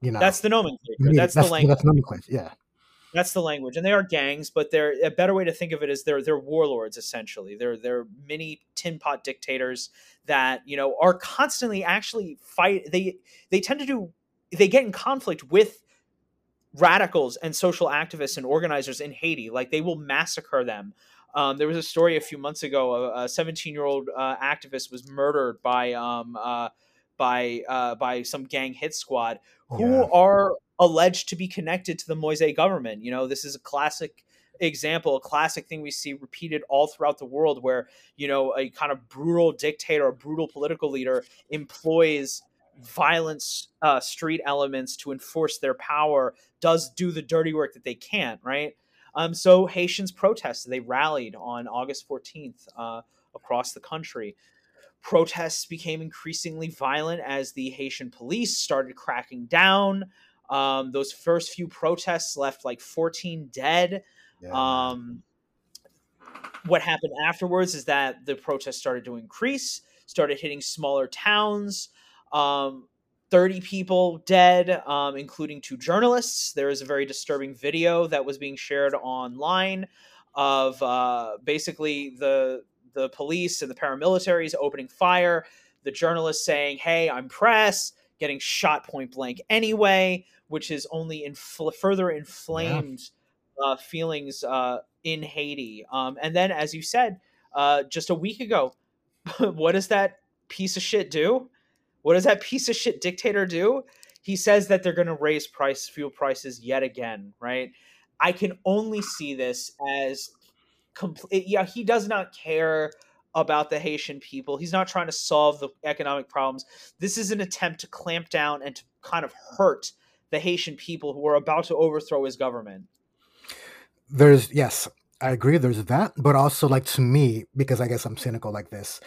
you know that's the nomenclature. that's, that's, the language. That's nomenclature. Yeah. That's the language, and they are gangs, but they're a better way to think of it is they're they're warlords essentially. They're they're mini tin pot dictators that you know are constantly actually fight. They they tend to do they get in conflict with radicals and social activists and organizers in Haiti. Like they will massacre them um, there was a story a few months ago. A 17 year old uh, activist was murdered by um, uh, by uh, by some gang hit squad who yeah. are alleged to be connected to the Moise government. You know, this is a classic example, a classic thing we see repeated all throughout the world, where you know a kind of brutal dictator, a brutal political leader employs violence uh, street elements to enforce their power does do the dirty work that they can't right? Um, so haitians protested they rallied on august 14th uh, across the country. Protests became increasingly violent as the haitian police started cracking down. Um, those first few protests left like 14 dead. Yeah. um, what happened afterwards is that the protests started to increase started hitting smaller towns um, 30 people dead, um, including two journalists. There is a very disturbing video that was being shared online of uh, basically the the police and the paramilitaries opening fire. The journalist saying, "Hey, I'm press," getting shot point blank anyway, which has only infl- further inflamed yeah. uh, feelings uh, in Haiti. Um, and then, as you said, uh, just a week ago, what does that piece of shit do? What does that piece of shit dictator do? He says that they're going to raise price fuel prices yet again, right? I can only see this as complete. Eh, yeah, he does not care about the Haitian people. He's not trying to solve the economic problems. This is an attempt to clamp down and to kind of hurt the Haitian people who are about to overthrow his government. There's yes, I agree. There's that, but also like to me, because I guess I'm cynical like this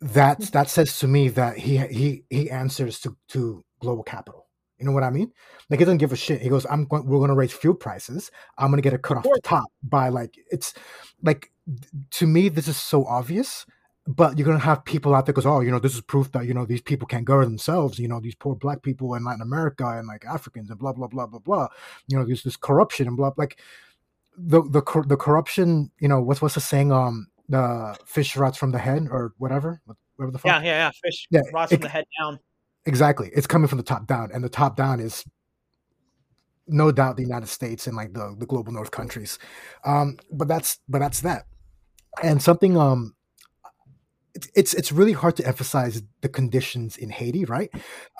that that says to me that he he he answers to to global capital. You know what I mean? Like he doesn't give a shit. He goes, "I'm going. We're going to raise fuel prices. I'm going to get a cut off the top by like it's like to me this is so obvious." But you're gonna have people out there goes, oh you know this is proof that you know these people can't govern themselves you know these poor black people in Latin America and like Africans and blah blah blah blah blah you know there's this corruption and blah like the the the corruption you know what's what's the saying um the fish rots from the head or whatever, whatever the fuck. Yeah, yeah, yeah. Fish yeah, rots it, from the head down. Exactly. It's coming from the top down, and the top down is no doubt the United States and like the the global North countries. Um, but that's but that's that. And something um it's, it's it's really hard to emphasize the conditions in Haiti, right?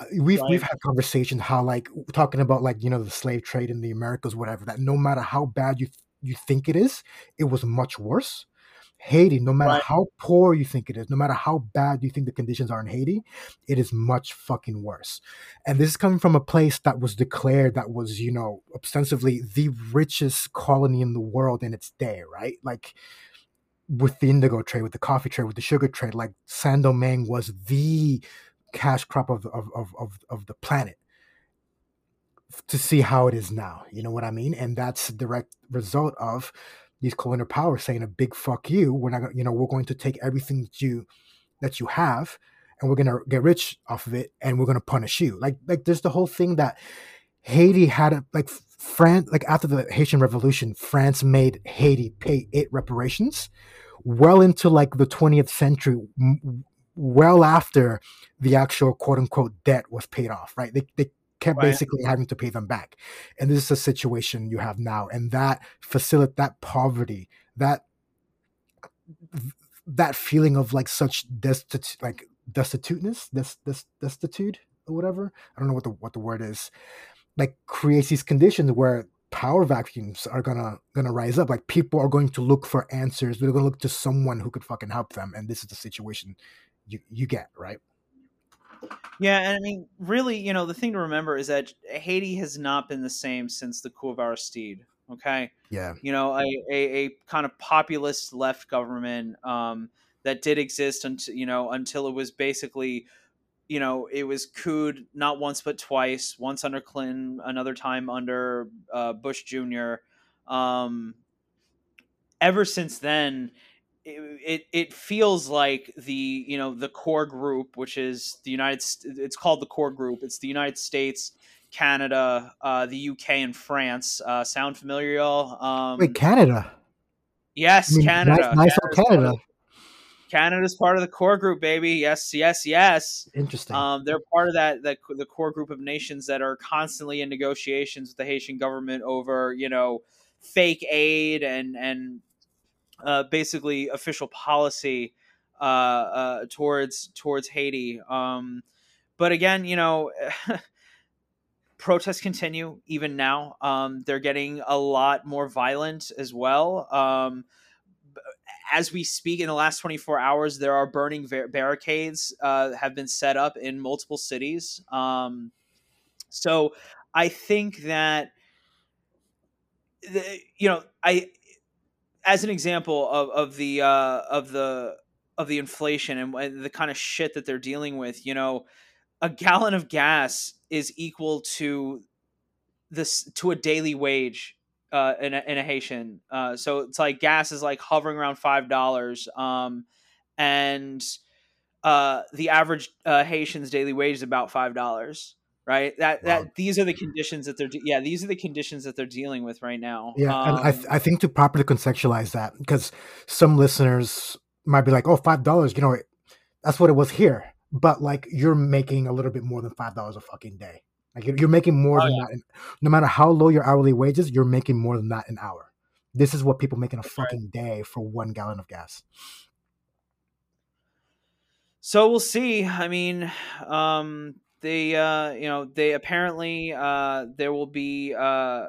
Uh, we've right. we've had conversations how like talking about like you know the slave trade in the Americas, whatever. That no matter how bad you you think it is, it was much worse. Haiti, no matter right. how poor you think it is, no matter how bad you think the conditions are in Haiti, it is much fucking worse. And this is coming from a place that was declared that was, you know, ostensibly the richest colony in the world in its day, right? Like with the indigo trade, with the coffee trade, with the sugar trade, like Saint Domingue was the cash crop of, of, of, of, of the planet to see how it is now. You know what I mean? And that's a direct result of these colonial powers saying a big fuck you. We're not, you know, we're going to take everything that you that you have, and we're gonna get rich off of it, and we're gonna punish you. Like, like there's the whole thing that Haiti had a like France, like after the Haitian Revolution, France made Haiti pay it reparations, well into like the 20th century, well after the actual quote unquote debt was paid off. Right? They they kept right. basically having to pay them back. And this is a situation you have now. And that facilitate that poverty, that that feeling of like such destitute like destituteness, des, des, destitute or whatever. I don't know what the what the word is. Like creates these conditions where power vacuums are gonna gonna rise up. Like people are going to look for answers. They're gonna look to someone who could fucking help them. And this is the situation you you get, right? Yeah, and I mean, really, you know, the thing to remember is that Haiti has not been the same since the coup of Aristide. Okay. Yeah. You know, a, a, a kind of populist left government um, that did exist until you know until it was basically, you know, it was couped not once but twice. Once under Clinton, another time under uh, Bush Jr. Um, ever since then, it, it feels like the you know the core group which is the united States, it's called the core group it's the united states canada uh, the uk and france uh, sound familiar y'all um, wait canada yes I mean, canada nice, nice canada Canada's part of the core group, baby. Yes, yes, yes. Interesting. Um, they're part of that, that the core group of nations that are constantly in negotiations with the Haitian government over, you know, fake aid and and uh, basically official policy uh, uh, towards towards Haiti. Um, but again, you know, protests continue even now. Um, they're getting a lot more violent as well. Um, as we speak, in the last 24 hours, there are burning barricades uh, have been set up in multiple cities. Um, so I think that the, you know I as an example of, of the uh, of the of the inflation and the kind of shit that they're dealing with, you know, a gallon of gas is equal to this to a daily wage uh, in, a, in a Haitian. Uh, so it's like gas is like hovering around five dollars, um, and uh, the average uh, Haitian's daily wage is about five dollars. Right. That wow. that these are the conditions that they're de- yeah these are the conditions that they're dealing with right now. Yeah, um, and I th- I think to properly contextualize that because some listeners might be like, oh, five dollars, you know, that's what it was here. But like you're making a little bit more than five dollars a fucking day. Like you're, you're making more oh, than yeah. that. No matter how low your hourly wages, you're making more than that an hour. This is what people make in a That's fucking right. day for one gallon of gas. So we'll see. I mean, um, they, uh, you know, they apparently uh, there will be, uh,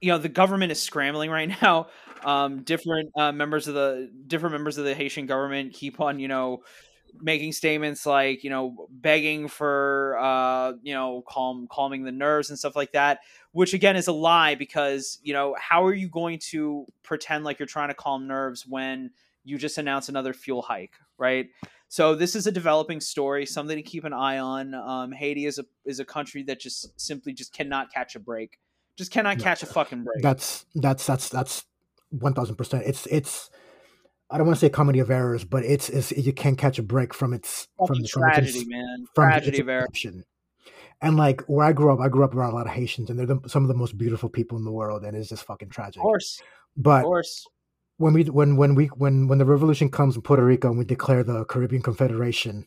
you know, the government is scrambling right now. Um, different uh, members of the different members of the Haitian government keep on, you know, making statements like you know begging for uh you know calm calming the nerves and stuff like that which again is a lie because you know how are you going to pretend like you're trying to calm nerves when you just announce another fuel hike right so this is a developing story something to keep an eye on um, haiti is a is a country that just simply just cannot catch a break just cannot catch a fucking break that's that's that's that's 1000% it's it's I don't want to say comedy of errors, but it's, it's you can't catch a break from its from, the, from tragedy, its, man. From tragedy of errors. And like where I grew up, I grew up around a lot of Haitians, and they're the, some of the most beautiful people in the world, and it's just fucking tragic. Of course, but of course. When we when when we when when the revolution comes in Puerto Rico and we declare the Caribbean Confederation,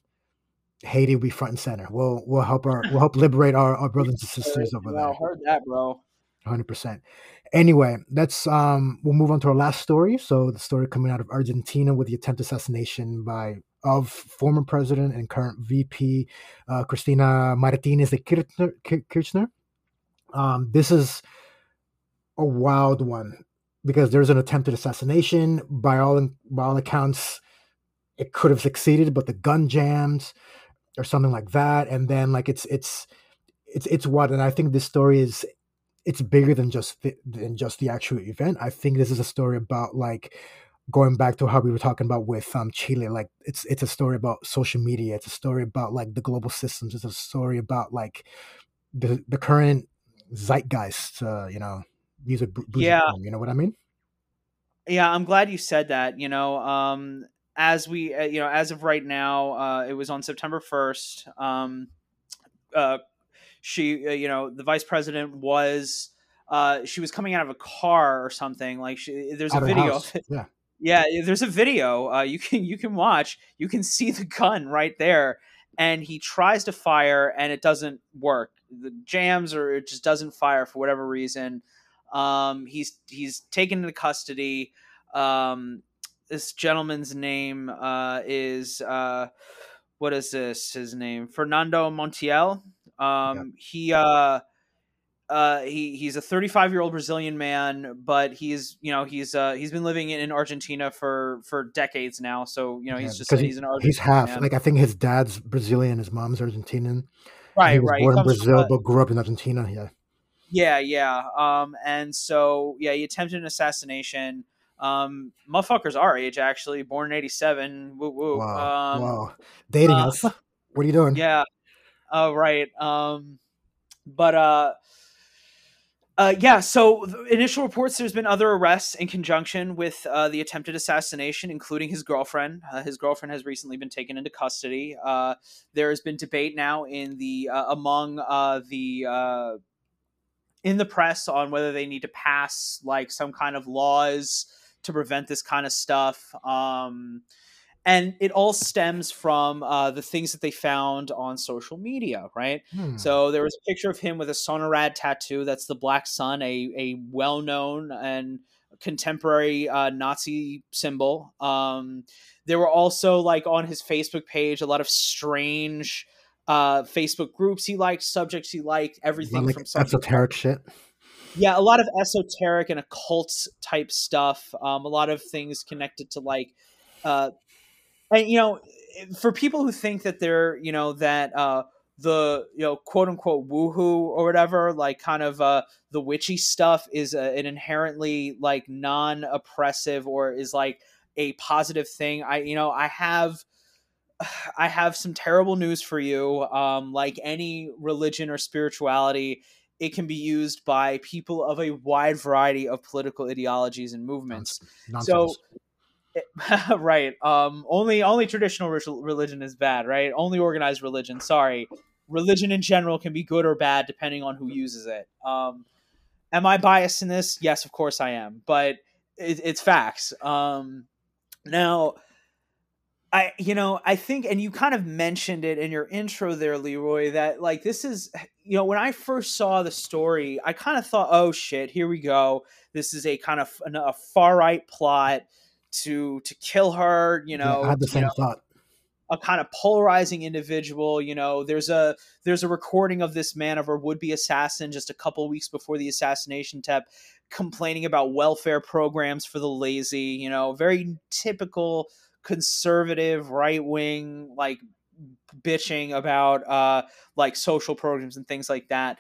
Haiti will be front and center. We'll we'll help our we'll help liberate our, our brothers and sisters over there. I heard that, bro. Hundred percent. Anyway, let's um we'll move on to our last story. So the story coming out of Argentina with the attempted assassination by of former president and current VP uh, Cristina Martinez de Kirchner. Kirchner. Um, this is a wild one because there's an attempted assassination. By all by all accounts, it could have succeeded, but the gun jammed or something like that. And then like it's it's it's it's what, and I think this story is it's bigger than just the, than just the actual event. I think this is a story about like going back to how we were talking about with um Chile. Like it's it's a story about social media. It's a story about like the global systems. It's a story about like the the current zeitgeist. Uh, you know, a yeah. You know what I mean? Yeah, I'm glad you said that. You know, um, as we, uh, you know, as of right now, uh, it was on September 1st. Um, uh, she, uh, you know, the vice president was, uh, she was coming out of a car or something. Like she, there's out a video of it. Yeah. Yeah, there's a video uh, you can you can watch. You can see the gun right there, and he tries to fire, and it doesn't work. The jams or it just doesn't fire for whatever reason. Um, he's he's taken into custody. Um, this gentleman's name uh, is uh, what is this? His name Fernando Montiel. Um, yeah. He uh, uh, he he's a 35 year old Brazilian man, but he's you know he's uh, he's been living in, in Argentina for for decades now. So you know he's yeah, just he's an Argentine he's half man. like I think his dad's Brazilian, his mom's Argentinian. Right, he was right. Born in Brazil, but grew up in Argentina. Yeah. Yeah, yeah. Um, and so yeah, he attempted an assassination. Um, motherfuckers our age actually, born in '87. Woo woo. Wow, um, wow. Dating uh, us. What are you doing? Yeah. Oh, right. Um, but uh, uh, yeah. So initial reports, there's been other arrests in conjunction with uh, the attempted assassination, including his girlfriend. Uh, his girlfriend has recently been taken into custody. Uh, there has been debate now in the uh, among uh, the uh, in the press on whether they need to pass like some kind of laws to prevent this kind of stuff. Um, and it all stems from uh, the things that they found on social media, right? Hmm. So there was a picture of him with a Sonnenrad tattoo. That's the Black Sun, a a well known and contemporary uh, Nazi symbol. Um, there were also like on his Facebook page a lot of strange uh, Facebook groups he liked, subjects he liked, everything like from esoteric shit. Yeah, a lot of esoteric and occult type stuff. Um, a lot of things connected to like, uh, and you know, for people who think that they're you know that uh, the you know quote unquote woohoo or whatever like kind of uh the witchy stuff is a, an inherently like non-oppressive or is like a positive thing i you know i have i have some terrible news for you um like any religion or spirituality it can be used by people of a wide variety of political ideologies and movements Nonsense. so right um only only traditional religion is bad right only organized religion sorry religion in general can be good or bad depending on who uses it. Um, am I biased in this? Yes, of course I am, but it, it's facts. Um, now, I you know I think, and you kind of mentioned it in your intro there, Leroy, that like this is you know when I first saw the story, I kind of thought, oh shit, here we go. This is a kind of a far right plot to to kill her. You know, yeah, I had the same you know, thought a kind of polarizing individual. You know, there's a there's a recording of this man of a would be assassin just a couple weeks before the assassination tap, complaining about welfare programs for the lazy. You know, very typical conservative right wing like bitching about uh like social programs and things like that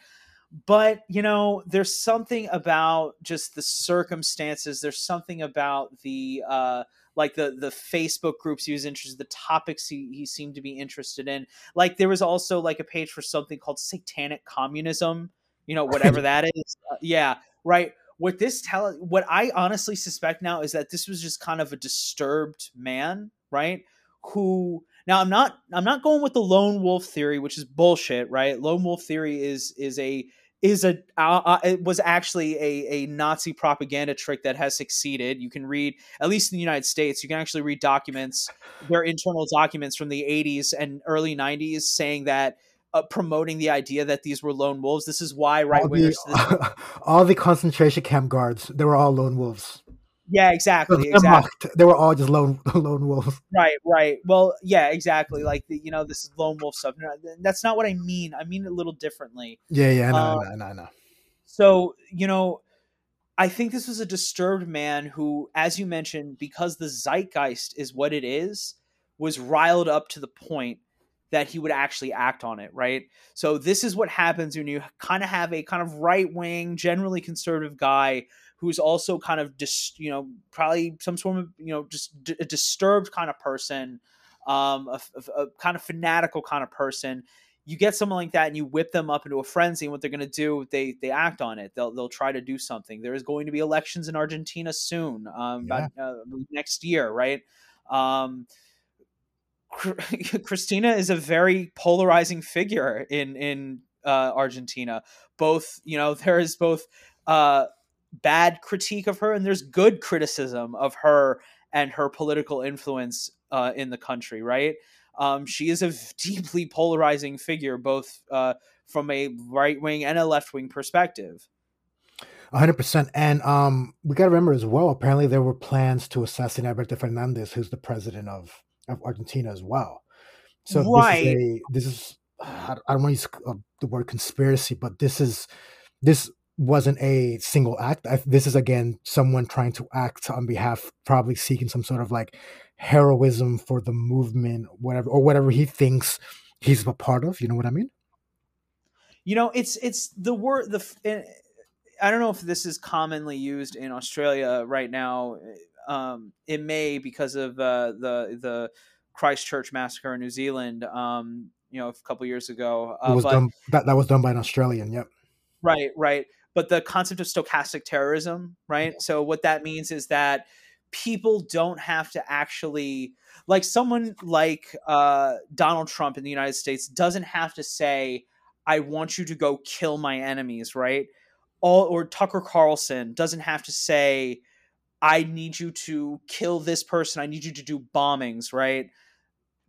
but you know there's something about just the circumstances there's something about the uh like the the Facebook groups he was interested, the topics he, he seemed to be interested in. Like there was also like a page for something called satanic communism, you know, whatever that is. Uh, yeah, right. What this tell what I honestly suspect now is that this was just kind of a disturbed man, right? Who now I'm not I'm not going with the lone wolf theory, which is bullshit, right? Lone wolf theory is is a is a uh, uh, it was actually a, a Nazi propaganda trick that has succeeded. You can read, at least in the United States, you can actually read documents, their internal documents from the 80s and early 90s saying that uh, promoting the idea that these were lone wolves. This is why right wingers. All, all the concentration camp guards, they were all lone wolves. Yeah, exactly. exactly. They were all just lone lone wolves. Right, right. Well, yeah, exactly. Like the, you know, this is lone wolf stuff. That's not what I mean. I mean it a little differently. Yeah, yeah, no, um, no, no, no. So you know, I think this was a disturbed man who, as you mentioned, because the zeitgeist is what it is, was riled up to the point that he would actually act on it, right? So this is what happens when you kind of have a kind of right wing, generally conservative guy who's also kind of just you know probably some sort of you know just d- a disturbed kind of person um a, a, a, kind of fanatical kind of person you get someone like that and you whip them up into a frenzy and what they're going to do they they act on it they'll they'll try to do something there is going to be elections in Argentina soon um yeah. about, uh, next year right um Cristina is a very polarizing figure in in uh, Argentina. Both, you know, there is both uh, bad critique of her and there's good criticism of her and her political influence uh, in the country, right? Um, she is a deeply polarizing figure, both uh, from a right wing and a left wing perspective. 100%. And um, we got to remember as well, apparently there were plans to assassinate Alberto Fernandez, who's the president of, of Argentina as well. So right. this is, a, this is I don't want to use uh, the word conspiracy, but this is this wasn't a single act. I, this is again someone trying to act on behalf, probably seeking some sort of like heroism for the movement, whatever, or whatever he thinks he's a part of. You know what I mean? You know, it's it's the word the. Eh, I don't know if this is commonly used in Australia right now. Um, it may because of uh, the the Christchurch massacre in New Zealand. Um, you know, a couple years ago. Uh, was but, done, that that was done by an Australian. Yep. Right, right but the concept of stochastic terrorism, right? Yeah. So what that means is that people don't have to actually like someone like uh, Donald Trump in the United States doesn't have to say, "I want you to go kill my enemies," right? All or Tucker Carlson doesn't have to say, "I need you to kill this person. I need you to do bombings," right?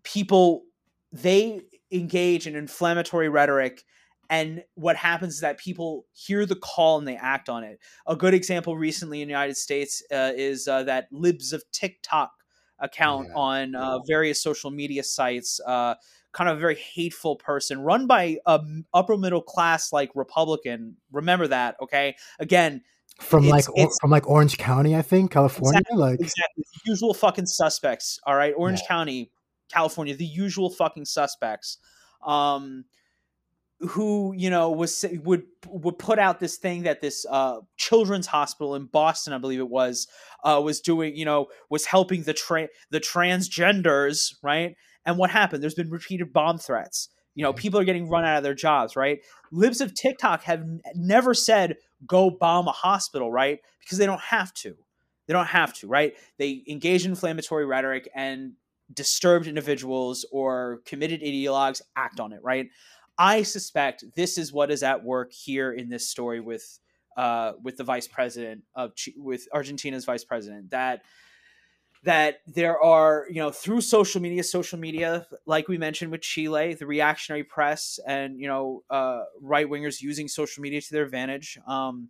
People they engage in inflammatory rhetoric and what happens is that people hear the call and they act on it. A good example recently in the United States uh, is uh, that Libs of TikTok account yeah. on uh, various social media sites uh, kind of a very hateful person run by a upper middle class like Republican. Remember that, okay? Again, from it's, like it's, from like Orange County, I think, California. Exactly, like exactly, the usual fucking suspects. All right, Orange yeah. County, California, the usual fucking suspects. Um, who you know was would would put out this thing that this uh, children's hospital in Boston, I believe it was, uh, was doing. You know, was helping the tra- the transgenders, right? And what happened? There's been repeated bomb threats. You know, people are getting run out of their jobs, right? Libs of TikTok have n- never said go bomb a hospital, right? Because they don't have to. They don't have to, right? They engage in inflammatory rhetoric and disturbed individuals or committed ideologues act on it, right? I suspect this is what is at work here in this story with uh, with the vice president of with Argentina's vice president that that there are you know through social media social media like we mentioned with chile the reactionary press and you know uh, right wingers using social media to their advantage um,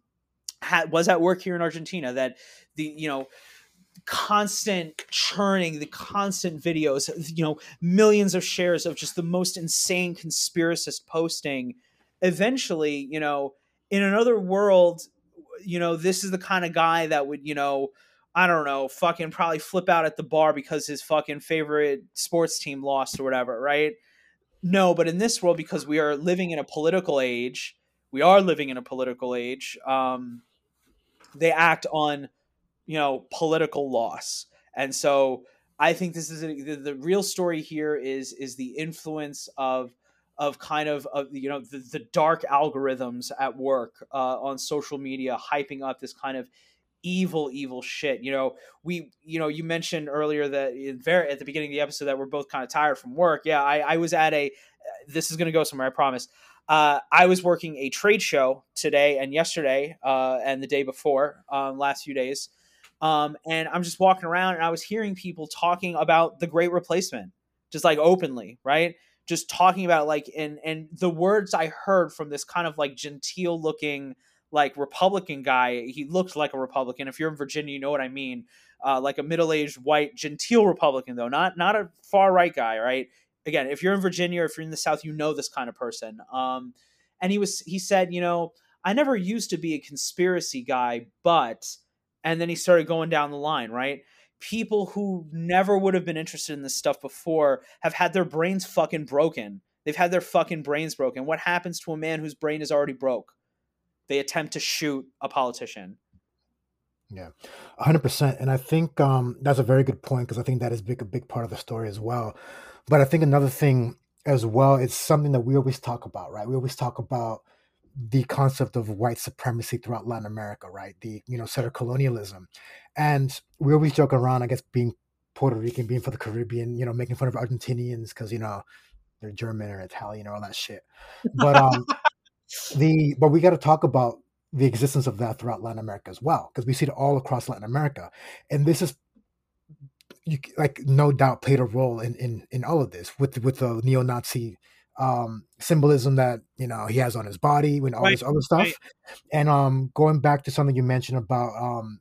was at work here in argentina that the you know constant churning, the constant videos, you know, millions of shares of just the most insane conspiracist posting. Eventually, you know, in another world, you know, this is the kind of guy that would, you know, I don't know, fucking probably flip out at the bar because his fucking favorite sports team lost or whatever, right? No, but in this world, because we are living in a political age, we are living in a political age. Um, they act on you know political loss and so i think this is a, the, the, real story here is is the influence of of kind of, of you know the, the dark algorithms at work uh, on social media hyping up this kind of evil evil shit you know? We you know you mentioned earlier that very at the beginning of the episode that we're both kind of tired from work. Yeah i, I was at a this is going to go somewhere i promise. Uh, I was working a trade show today and yesterday uh, and the day before, um, last few days, um, and I'm just walking around and I was hearing people talking about the great replacement, just like openly, right? Just talking about like and and the words I heard from this kind of like genteel looking like Republican guy. He looked like a Republican. If you're in Virginia, you know what I mean. Uh, like a middle-aged white genteel Republican though, not not a far right guy, right? Again, if you're in Virginia or if you're in the South, you know this kind of person. Um, and he was he said, you know, I never used to be a conspiracy guy, but and then he started going down the line, right? People who never would have been interested in this stuff before have had their brains fucking broken. They've had their fucking brains broken. What happens to a man whose brain is already broke? They attempt to shoot a politician. Yeah, hundred percent. And I think um, that's a very good point because I think that is big, a big part of the story as well. But I think another thing as well, it's something that we always talk about, right? We always talk about the concept of white supremacy throughout Latin America, right? The you know settler colonialism, and we always joke around, I guess, being Puerto Rican, being for the Caribbean, you know, making fun of Argentinians because you know they're German or Italian or all that shit. But um, the but we got to talk about the existence of that throughout Latin America as well because we see it all across Latin America, and this is you, like no doubt played a role in in in all of this with with the neo-Nazi um symbolism that you know he has on his body and all right. this other stuff right. and um going back to something you mentioned about um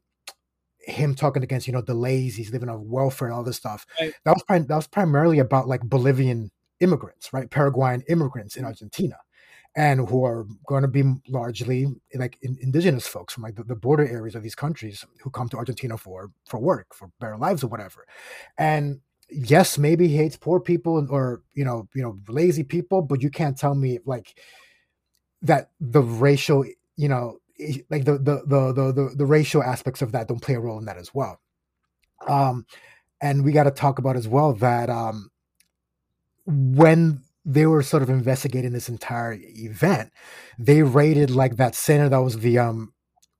him talking against you know the lazy living on welfare and all this stuff right. that was prim- that was primarily about like bolivian immigrants right paraguayan immigrants in argentina and who are going to be largely like in, indigenous folks from like the, the, border areas of these countries who come to argentina for for work for better lives or whatever and yes, maybe he hates poor people or you know, you know, lazy people, but you can't tell me like that the racial, you know, like the the the the the, the racial aspects of that don't play a role in that as well. Um, and we got to talk about as well that um, when they were sort of investigating this entire event, they raided like that center that was the um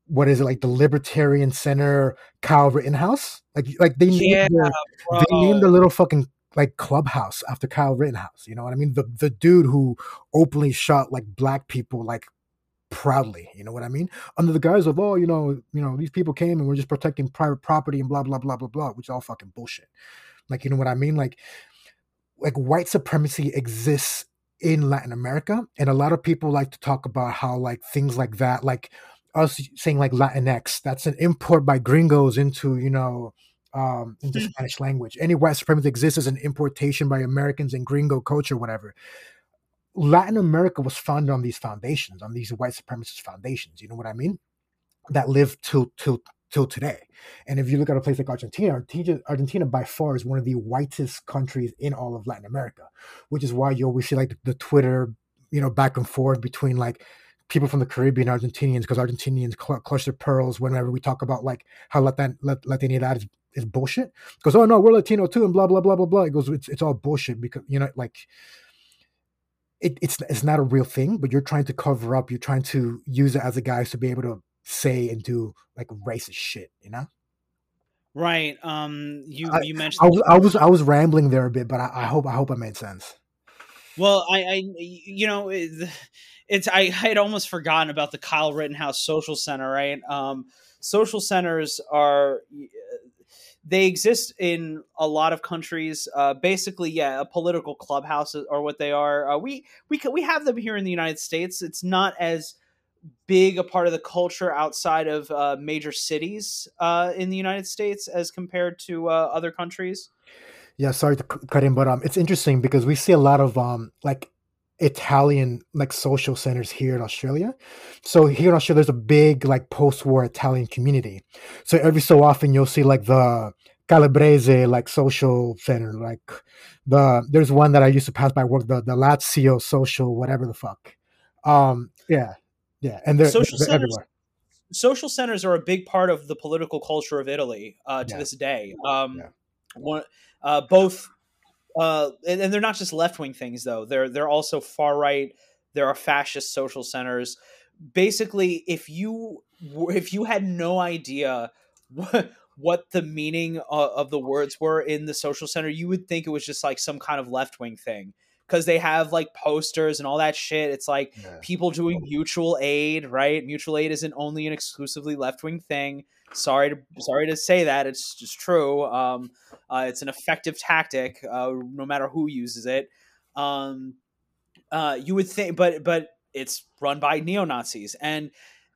what is it like the Libertarian Center Kyle Rittenhouse? Like like they yeah, named their, they named the little fucking like clubhouse after Kyle Rittenhouse. You know what I mean? The the dude who openly shot like black people like proudly. You know what I mean? Under the guise of oh, you know, you know, these people came and we're just protecting private property and blah blah blah blah blah, which is all fucking bullshit. Like you know what I mean? Like like white supremacy exists in Latin America, and a lot of people like to talk about how like things like that, like us saying like Latinx, that's an import by gringos into, you know, um, in the mm-hmm. Spanish language. Any white supremacy exists as an importation by Americans and gringo culture, whatever. Latin America was founded on these foundations, on these white supremacist foundations. You know what I mean? That live till till till today. And if you look at a place like Argentina, Argentina, by far is one of the whitest countries in all of Latin America, which is why you always see like the, the Twitter, you know, back and forth between like people from the Caribbean, Argentinians, because Argentinians cl- clutch their pearls whenever we talk about like how Latin, Latinidad is, is bullshit. Because oh no, we're Latino too, and blah blah blah blah blah. It goes, it's it's all bullshit because you know like. It, it's it's not a real thing, but you're trying to cover up. You're trying to use it as a guise to be able to say and do like racist shit, you know? Right. Um. You I, you mentioned I was, I was I was rambling there a bit, but I, I hope I hope I made sense. Well, I, I you know it's I, I had almost forgotten about the Kyle Rittenhouse Social Center. Right. Um. Social centers are they exist in a lot of countries. Uh, basically, yeah, a political clubhouse or what they are. Uh, we we we have them here in the United States. It's not as big a part of the culture outside of uh, major cities uh, in the United States as compared to uh, other countries? Yeah, sorry to cut in, but um, it's interesting because we see a lot of um, like Italian like social centers here in Australia. So here in Australia, there's a big like post-war Italian community. So every so often, you'll see like the Calabrese like social center, like the there's one that I used to pass by work, the the Lazio social, whatever the fuck. Um, yeah, yeah, and they're, social they're centers, everywhere. Social centers are a big part of the political culture of Italy uh, to yeah. this day. Um, yeah. one, uh, both, uh, and, and, they're not just left wing things though. They're they're also far right. There are fascist social centers. Basically, if you if you had no idea what what the meaning of, of the words were in the social center, you would think it was just like some kind of left wing thing because they have like posters and all that shit. It's like yeah. people doing mutual aid, right? Mutual aid isn't only an exclusively left wing thing. Sorry to sorry to say that. It's just true. Um, uh, it's an effective tactic, uh, no matter who uses it. Um, uh, you would think, but but it's run by neo Nazis and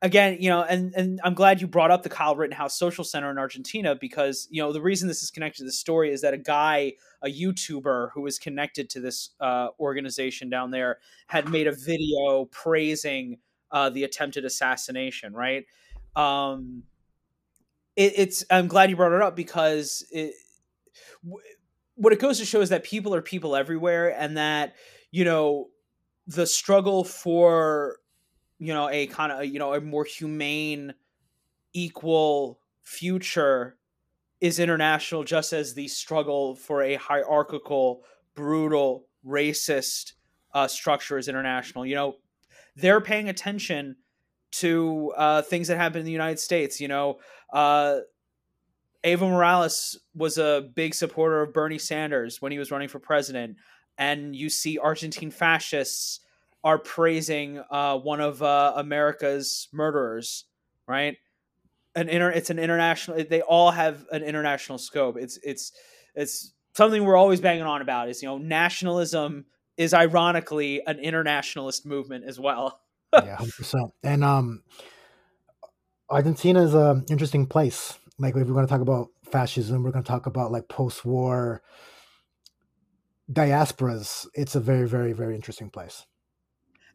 again, you know, and and I'm glad you brought up the Kyle Rittenhouse Social Center in Argentina because you know the reason this is connected to the story is that a guy, a YouTuber who was connected to this uh, organization down there, had made a video praising uh, the attempted assassination. Right. Um, it, it's. I'm glad you brought it up because it. W- what it goes to show is that people are people everywhere, and that you know the struggle for you know a kind of you know a more humane equal future is international just as the struggle for a hierarchical brutal racist uh, structure is international. You know they're paying attention to uh, things that happen in the united states you know uh, Evo Morales was a big supporter of Bernie Sanders when he was running for president, and you see Argentine fascists are praising uh, one of uh, America's murderers, right? An inter- it's an international. They all have an international scope. It's it's it's something we're always banging on about. Is you know nationalism is ironically an internationalist movement as well. yeah, hundred percent. And um, Argentina is an interesting place. Like if we're going to talk about fascism, we're going to talk about like post-war diasporas. It's a very, very, very interesting place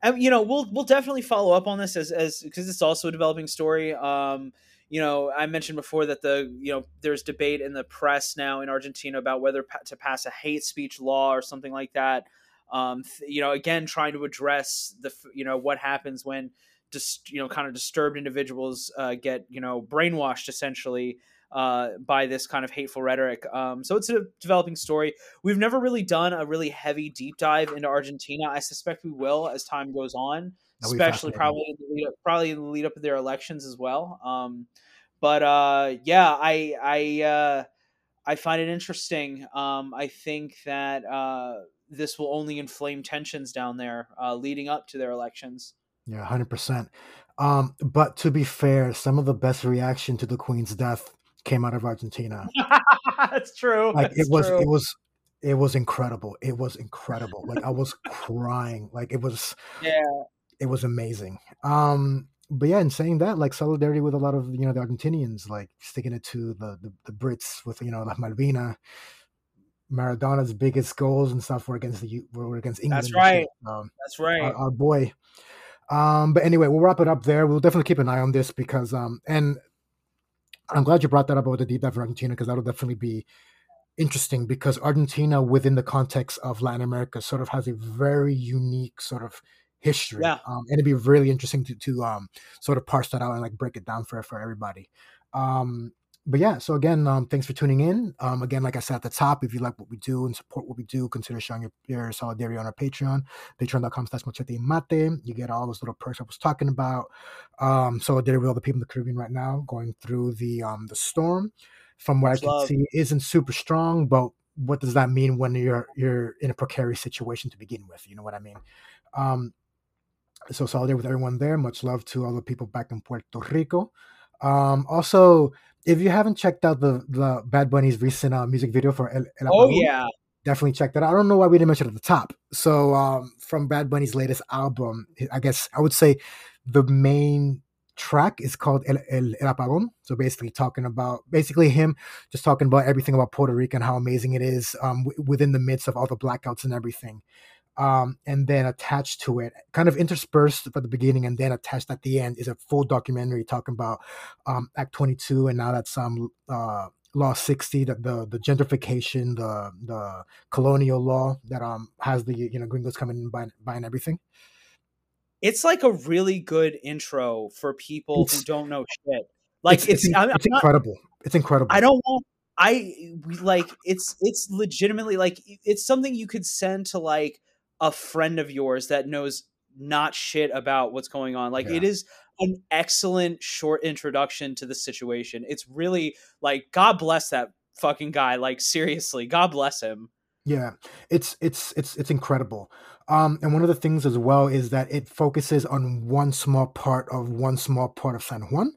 and you know we'll we'll definitely follow up on this as as because it's also a developing story. Um, you know, I mentioned before that the you know there's debate in the press now in Argentina about whether pa- to pass a hate speech law or something like that. Um, th- you know, again, trying to address the you know what happens when just you know kind of disturbed individuals uh, get you know brainwashed essentially uh, by this kind of hateful rhetoric. Um, so it's a developing story. We've never really done a really heavy deep dive into Argentina. I suspect we will as time goes on, especially probably in the lead up, probably in the lead up to their elections as well. Um, but uh, yeah, I I uh, I find it interesting. Um, I think that uh, this will only inflame tensions down there uh, leading up to their elections. Yeah, hundred percent. Um, but to be fair, some of the best reaction to the Queen's death came out of Argentina. That's true. Like That's it was true. it was it was incredible. It was incredible. Like I was crying. Like it was Yeah. It was amazing. Um but yeah, in saying that, like solidarity with a lot of you know the Argentinians, like sticking it to the the, the Brits with you know La Malvina. Maradona's biggest goals and stuff were against the were against England. That's right. Um, That's right. Our, our, boy. Um, but anyway, we'll wrap it up there. We'll definitely keep an eye on this because um, and I'm glad you brought that up about the deep dive for Argentina because that'll definitely be interesting because Argentina, within the context of Latin America, sort of has a very unique sort of history. Yeah. Um, and it'd be really interesting to to um, sort of parse that out and like break it down for for everybody. Um, but yeah, so again, um, thanks for tuning in. Um, again, like I said at the top, if you like what we do and support what we do, consider showing your, your solidarity on our Patreon, patreon.com slash machete mate. You get all those little perks I was talking about. Um, solidarity with all the people in the Caribbean right now going through the um the storm. From what I can see, isn't super strong, but what does that mean when you're you're in a precarious situation to begin with? You know what I mean? Um, so solidarity with everyone there. Much love to all the people back in Puerto Rico. Um, also, if you haven't checked out the the Bad Bunny's recent uh, music video for El, El oh yeah, definitely check that out. I don't know why we didn't mention it at the top. So um, from Bad Bunny's latest album, I guess I would say the main track is called El, El, El Apagón. So basically talking about basically him just talking about everything about Puerto Rico and how amazing it is um, w- within the midst of all the blackouts and everything um, and then attached to it, kind of interspersed at the beginning and then attached at the end, is a full documentary talking about um, Act 22 and now that's um, uh, Law 60, the, the, the gentrification, the the colonial law that um has the you know gringos coming and buying, buying everything. It's like a really good intro for people it's, who don't know shit. Like it's it's, I'm, it's I'm incredible. Not, it's incredible. I don't want I like it's it's legitimately like it's something you could send to like a friend of yours that knows not shit about what's going on. Like yeah. it is an excellent short introduction to the situation. It's really like God bless that fucking guy. Like seriously, God bless him. Yeah, it's it's it's it's incredible. Um, and one of the things as well is that it focuses on one small part of one small part of San Juan.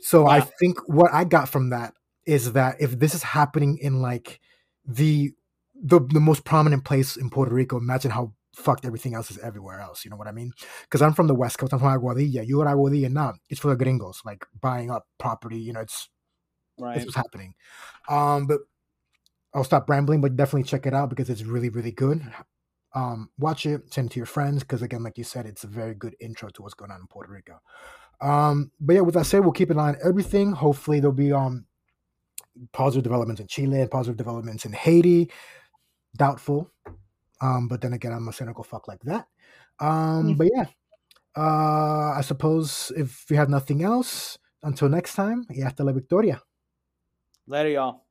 So yeah. I think what I got from that is that if this is happening in like the the the most prominent place in Puerto Rico. Imagine how fucked everything else is everywhere else. You know what I mean? Because I'm from the West Coast. I'm from Aguadilla. You are Aguadilla now. It's for the gringos, like buying up property. You know, it's right. This was happening. Um, but I'll stop rambling. But definitely check it out because it's really really good. Um, watch it, send it to your friends because again, like you said, it's a very good intro to what's going on in Puerto Rico. Um, but yeah, with that said, we'll keep an eye on everything. Hopefully, there'll be um positive developments in Chile and positive developments in Haiti doubtful. Um, but then again, I'm a cynical fuck like that. Um, but yeah, uh, I suppose if we have nothing else, until next time, y hasta la victoria. Later, y'all.